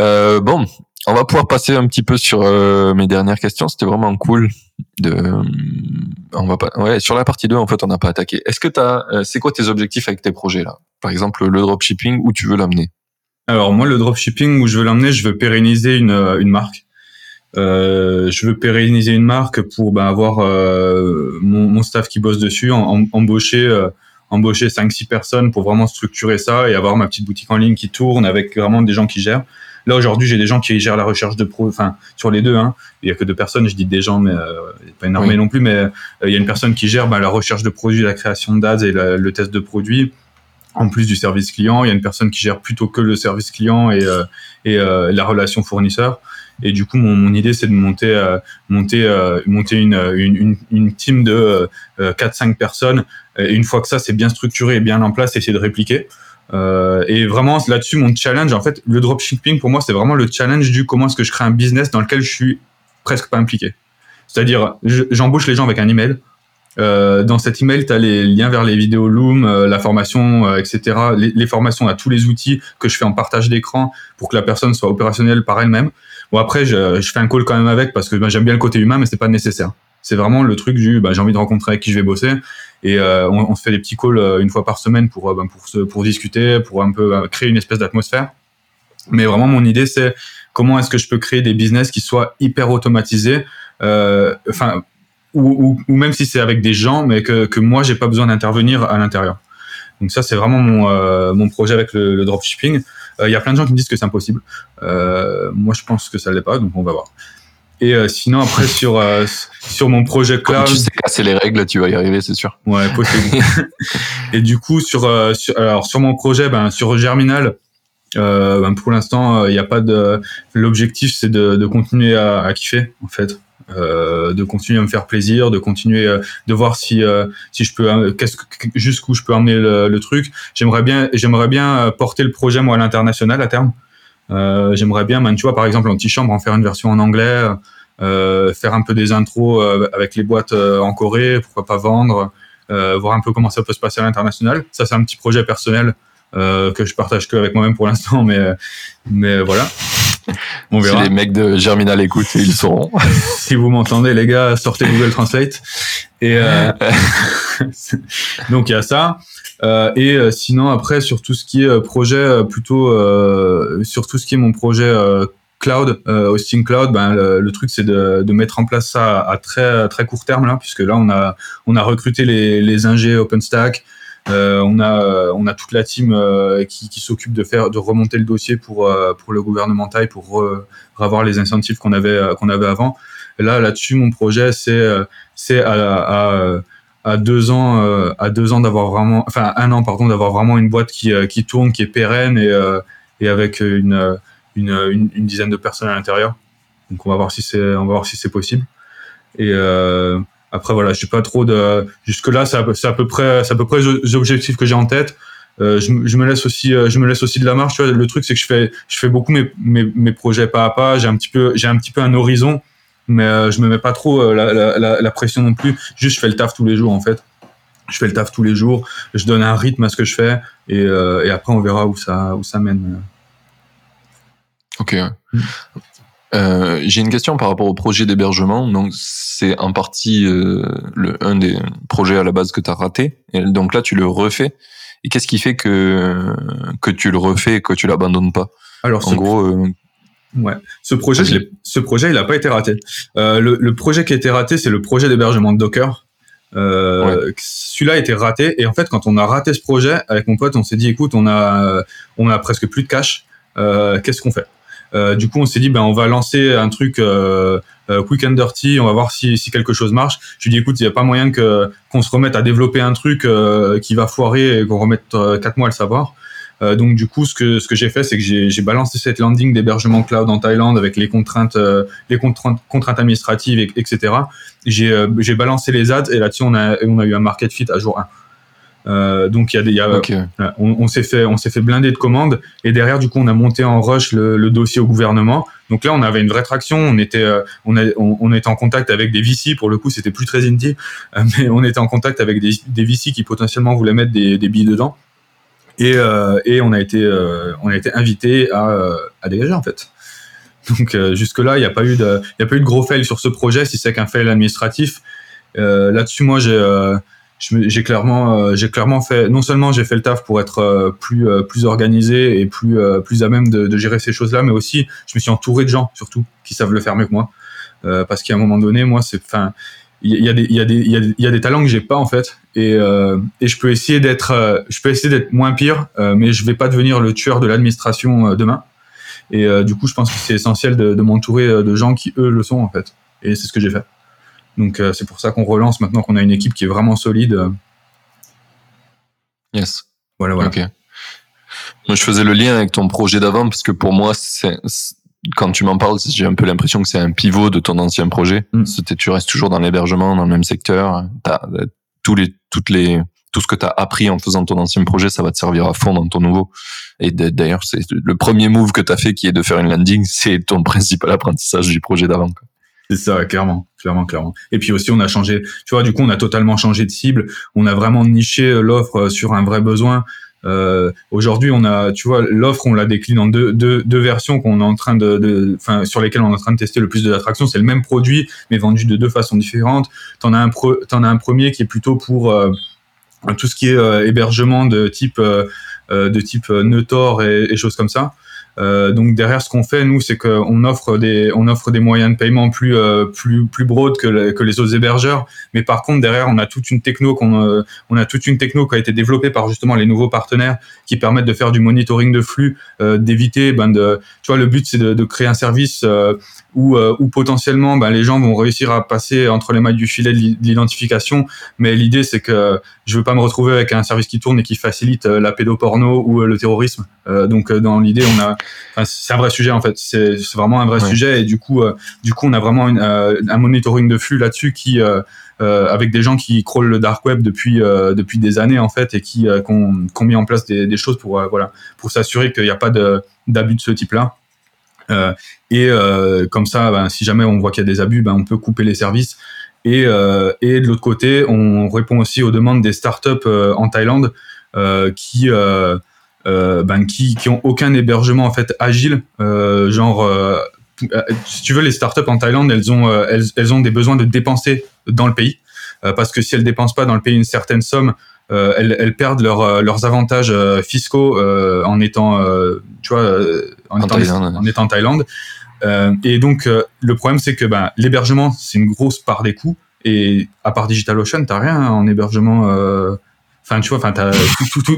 S2: euh, bon, on va pouvoir passer un petit peu sur euh, mes dernières questions. C'était vraiment cool de, on va pas, ouais, sur la partie 2, en fait, on n'a pas attaqué. Est-ce que t'as, euh, c'est quoi tes objectifs avec tes projets, là? Par exemple, le dropshipping, où tu veux l'amener?
S1: Alors moi, le dropshipping où je veux l'emmener, je veux pérenniser une, euh, une marque. Euh, je veux pérenniser une marque pour bah, avoir euh, mon, mon, staff qui bosse dessus, en, embaucher euh, embaucher 5-6 personnes pour vraiment structurer ça et avoir ma petite boutique en ligne qui tourne avec vraiment des gens qui gèrent. Là aujourd'hui, j'ai des gens qui gèrent la recherche de pro, enfin sur les deux. Hein. Il y a que deux personnes, je dis des gens, mais euh, pas énormément non plus. Mais il y a une personne qui gère bah, la recherche de produits, la création d'ads et le test de produits en plus du service client. Il y a une personne qui gère plutôt que le service client et, euh, et euh, la relation fournisseur. Et du coup, mon, mon idée, c'est de monter, euh, monter, monter une, une, une, team de 4-5 personnes. Et une fois que ça, c'est bien structuré et bien en place, essayer de répliquer. et vraiment, là-dessus, mon challenge, en fait, le dropshipping, pour moi, c'est vraiment le challenge du comment est-ce que je crée un business dans lequel je suis presque pas impliqué. C'est-à-dire, j'embauche les gens avec un email, euh, dans cet email, tu as les liens vers les vidéos Loom, euh, la formation, euh, etc. Les, formations à tous les outils que je fais en partage d'écran pour que la personne soit opérationnelle par elle-même. Bon après, je, fais un call quand même avec parce que ben, j'aime bien le côté humain, mais c'est pas nécessaire. C'est vraiment le truc du bah, j'ai envie de rencontrer avec qui je vais bosser et on, se fait des petits calls une fois par semaine pour bah, pour discuter, pour un peu créer une espèce d'atmosphère. Mais vraiment mon idée c'est comment est-ce que je peux créer des business qui soient hyper automatisés, enfin ou, ou, même si c'est avec des gens, mais que, que moi j'ai pas besoin d'intervenir à l'intérieur. Donc ça c'est vraiment mon mon projet avec le, le dropshipping. Il y a plein de gens qui me disent que c'est impossible. moi je pense que ça l'est pas, donc on va voir. Et euh, sinon, après, sur, euh, sur mon projet cloud.
S2: tu sais casser les règles, tu vas y arriver, c'est sûr.
S1: Ouais, possible. et du coup, sur, euh, sur, alors, sur mon projet, ben, sur Germinal, ben, pour l'instant, il n'y a pas de. L'objectif, c'est de, de continuer à, à, kiffer, en fait. De continuer à me faire plaisir, de continuer de voir si si je peux qu'est-ce jusqu'où je peux emmener le, le truc. J'aimerais bien j'aimerais bien porter le projet moi à l'international à terme. Euh, j'aimerais bien, tu vois, par exemple, Antichambre, en faire une version en anglais, euh, faire un peu des intros euh, avec les boîtes en Corée, pourquoi pas vendre, voir un peu comment ça peut se passer à l'international. Ça, c'est un petit projet personnel que je partage que avec moi-même pour l'instant, mais, mais voilà.
S2: On verra. Si les mecs de Germinal écoutent, ils sauront.
S1: si vous m'entendez, les gars, sortez Google Translate. Et euh, donc il y a ça. Euh, et euh, sinon, après, sur tout ce qui est projet, plutôt sur tout ce qui est mon projet cloud, hosting cloud, ben, le, truc c'est de, de, mettre en place ça à, très très court terme là, puisque là on a on a recruté les les ingés OpenStack, on a on a toute la team qui, qui s'occupe de faire de remonter le dossier pour pour le gouvernemental pour avoir les incentives qu'on avait qu'on avait avant. Et là là-dessus mon projet c'est c'est à, à à deux ans, euh, à deux ans d'avoir vraiment, enfin un an pardon, d'avoir vraiment une boîte qui, euh, qui tourne, qui est pérenne et, euh, et avec une, une, une, dizaine de personnes à l'intérieur. Donc on va voir si c'est, on va voir si c'est possible. Et après voilà, je suis pas trop de, jusque là c'est à, peu près, c'est à peu près les objectifs que j'ai en tête. je, je, me laisse aussi, je me laisse aussi de la marche. Tu vois, le truc c'est que je fais, je fais beaucoup mes, mes, mes projets pas à pas. J'ai un petit peu, j'ai un petit peu un horizon mais euh, je me mets pas trop euh, la, la, la, pression non plus. Juste, je fais le taf tous les jours en fait. Je fais le taf tous les jours. Je donne un rythme à ce que je fais et, euh, et après on verra où ça où ça mène.
S2: Ok. Mm. Euh, J'ai une question par rapport au projet d'hébergement. Donc, c'est en partie euh, le, un des projets à la base que tu as raté. Et donc là, tu le refais. Et qu'est-ce qui fait que, que tu le refais et que tu l'abandonnes pas?
S1: Alors, en gros, Ouais, ce projet, ce projet, il n'a pas été raté. Euh, le, le, projet qui a été raté, c'est le projet d'hébergement de Docker. Euh, Celui-là a été raté. Et en fait, quand on a raté ce projet, avec mon pote, on s'est dit, écoute, on a, on a presque plus de cash. Euh, Qu'est-ce qu'on fait? Euh, Du coup, on s'est dit, ben, on va lancer un truc euh, euh, quick and dirty. On va voir si, si quelque chose marche. Je lui dis, écoute, il n'y a pas moyen que qu'on se remette à développer un truc qui va foirer et qu'on remette quatre mois à le savoir. Euh, donc du coup, ce que ce que j'ai fait, c'est que j'ai balancé cette landing d'hébergement cloud en Thaïlande avec les contraintes euh, les contraintes, administratives, et, etc. J'ai euh, j'ai balancé les ads et là-dessus on a on a eu un market fit à jour 1. Euh, donc il y a, y a on, on s'est fait on s'est fait blinder de commandes et derrière du coup on a monté en rush le, le, dossier au gouvernement. Donc là on avait une vraie traction, on était on, a, on, était en contact avec des VC pour le coup c'était plus très indie, mais on était en contact avec des, des VC qui potentiellement voulaient mettre des, des billes dedans. Et, euh, et on a été, euh, on a été invité à, euh, à dégager en fait. Donc jusque là, il n'y a pas eu de, il a pas eu de gros fail sur ce projet, si c'est qu'un fail administratif. Là-dessus, moi, j'ai j'ai clairement j'ai clairement fait non seulement j'ai fait le taf pour être plus plus organisé et plus plus à même de, de gérer ces choses là mais aussi je me suis entouré de gens surtout qui savent le faire mieux que moi. Parce qu'à un moment donné moi c'est enfin il y a des il y a des il y a, il y a des talents que j'ai pas en fait. Et euh, et je peux essayer d'être euh, je peux essayer d'être moins pire euh, mais je vais pas devenir le tueur de l'administration euh, demain. Et euh, du coup je pense que c'est essentiel de, de m'entourer de gens qui eux le sont en fait. Et c'est ce que j'ai fait donc c'est pour ça qu'on relance maintenant qu'on a une équipe qui est vraiment solide
S2: yes
S1: voilà voilà
S2: moi je faisais le lien avec ton projet d'avant parce que pour moi c'est quand tu m'en parles, j'ai un peu l'impression que c'est un pivot de ton ancien projet. Mm. Tu restes toujours dans l'hébergement, dans le même secteur. As, euh, tous les, toutes les, tout ce que tu as appris en faisant ton ancien projet, ça va te servir à fond dans ton nouveau. Et d'ailleurs, c'est le premier move que tu as fait qui est de faire une landing, c'est ton principal apprentissage du projet d'avant.
S1: C'est ça, clairement, clairement, clairement. Et puis aussi, on a changé. Tu vois, du coup, on a totalement changé de cible. On a vraiment niché euh, l'offre euh, sur un vrai besoin. Euh, Aujourd'hui, on a, tu vois, l'offre, on la décline en deux, versions qu'on est en train de, enfin, sur lesquelles on est en train de tester le plus de. C'est le même produit, mais vendu de deux façons différentes. T'en as un, pro, en as un premier qui est plutôt pour euh, tout ce qui est hébergement de type, de type Neutor et, et choses comme ça. Euh, donc derrière, ce qu'on fait, nous, c'est qu'on offre des, on offre des moyens de paiement plus, euh, plus, plus broad que, que les autres hébergeurs. Mais par contre, derrière, on a toute une techno qu'on, euh, on a toute une techno qui a été développée par justement les nouveaux partenaires qui permettent de faire du monitoring de flux, d'éviter, ben de, tu vois, le but c'est de, de, créer un service où, où potentiellement, ben les gens vont réussir à passer entre les mailles du filet de l'identification. Mais l'idée, c'est que je veux pas me retrouver avec un service qui tourne et qui facilite la pédoporno ou le terrorisme. donc dans l'idée, on a c'est un vrai sujet en fait. C'est vraiment un vrai sujet et du coup, euh, du coup, on a vraiment euh, un monitoring de flux là-dessus qui euh, avec des gens qui crawlent le dark web depuis depuis des années en fait et qui ont, ont, mis en place des, des choses pour voilà pour s'assurer qu'il n'y a pas d'abus de, ce type-là. Et comme ça, ben, si jamais on voit qu'il y a des abus, ben, on peut couper les services. Et, et de l'autre côté, on répond aussi aux demandes des startups en Thaïlande qui euh, ben, qui, qui ont aucun hébergement en fait agile, euh, genre euh, si tu veux, les startups en Thaïlande, elles ont, elles, elles, ont des besoins de dépenser dans le pays, parce que si elles dépensent pas dans le pays une certaine somme, elles, elles, perdent leur, leurs avantages fiscaux en étant, tu vois, en, en, étant, Thaïlande. en étant Thaïlande. et donc, le problème, c'est que ben, l'hébergement, c'est une grosse part des coûts. Et à part DigitalOcean, t'as rien en hébergement. Enfin, tu vois, enfin, t'as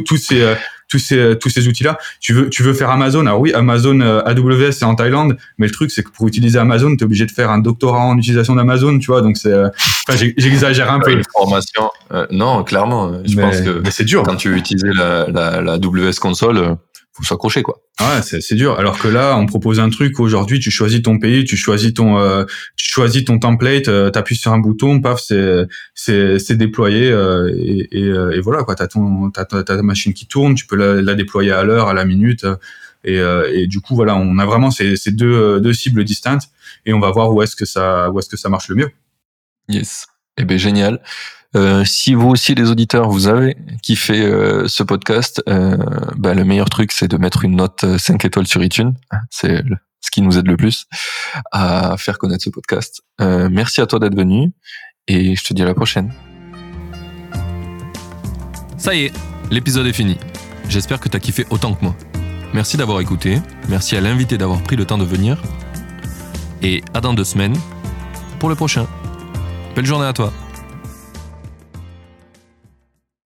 S1: tous ces tous ces tous ces outils là tu veux tu veux faire Amazon? Alors oui Amazon euh, AWS c'est en Thaïlande mais le truc c'est que pour utiliser Amazon tu es obligé de faire un doctorat en utilisation d'Amazon tu vois donc c'est euh, enfin j'exagère un peu
S2: une formation euh, non clairement je pense que
S1: c'est dur
S2: quand tu veux utiliser la, la, la AWS console faut s'accrocher quoi.
S1: Ouais, c'est c'est dur. Alors que là, on propose un truc aujourd'hui, tu choisis ton pays, tu choisis ton euh, tu choisis ton template, euh, t'appuies sur un bouton, paf, c'est c'est c'est déployé euh, et, et, euh, et, voilà quoi. T'as ton t'as ta machine qui tourne, tu peux la, la déployer à l'heure, à la minute. Et, et, du coup voilà, on a vraiment ces, ces deux, deux cibles distinctes et on va voir où est-ce que ça où est-ce que ça marche le mieux.
S2: Yes. Eh ben génial. Euh, si vous aussi les auditeurs vous avez kiffé euh, ce podcast, euh, bah, le meilleur truc c'est de mettre une note 5 étoiles sur iTunes. C'est ce qui nous aide le plus à faire connaître ce podcast. merci à toi d'être venu et je te dis à la prochaine. Ça y est, l'épisode est fini. J'espère que tu as kiffé autant que moi. Merci d'avoir écouté, merci à l'invité d'avoir pris le temps de venir et à dans deux semaines pour le prochain. Belle journée à toi.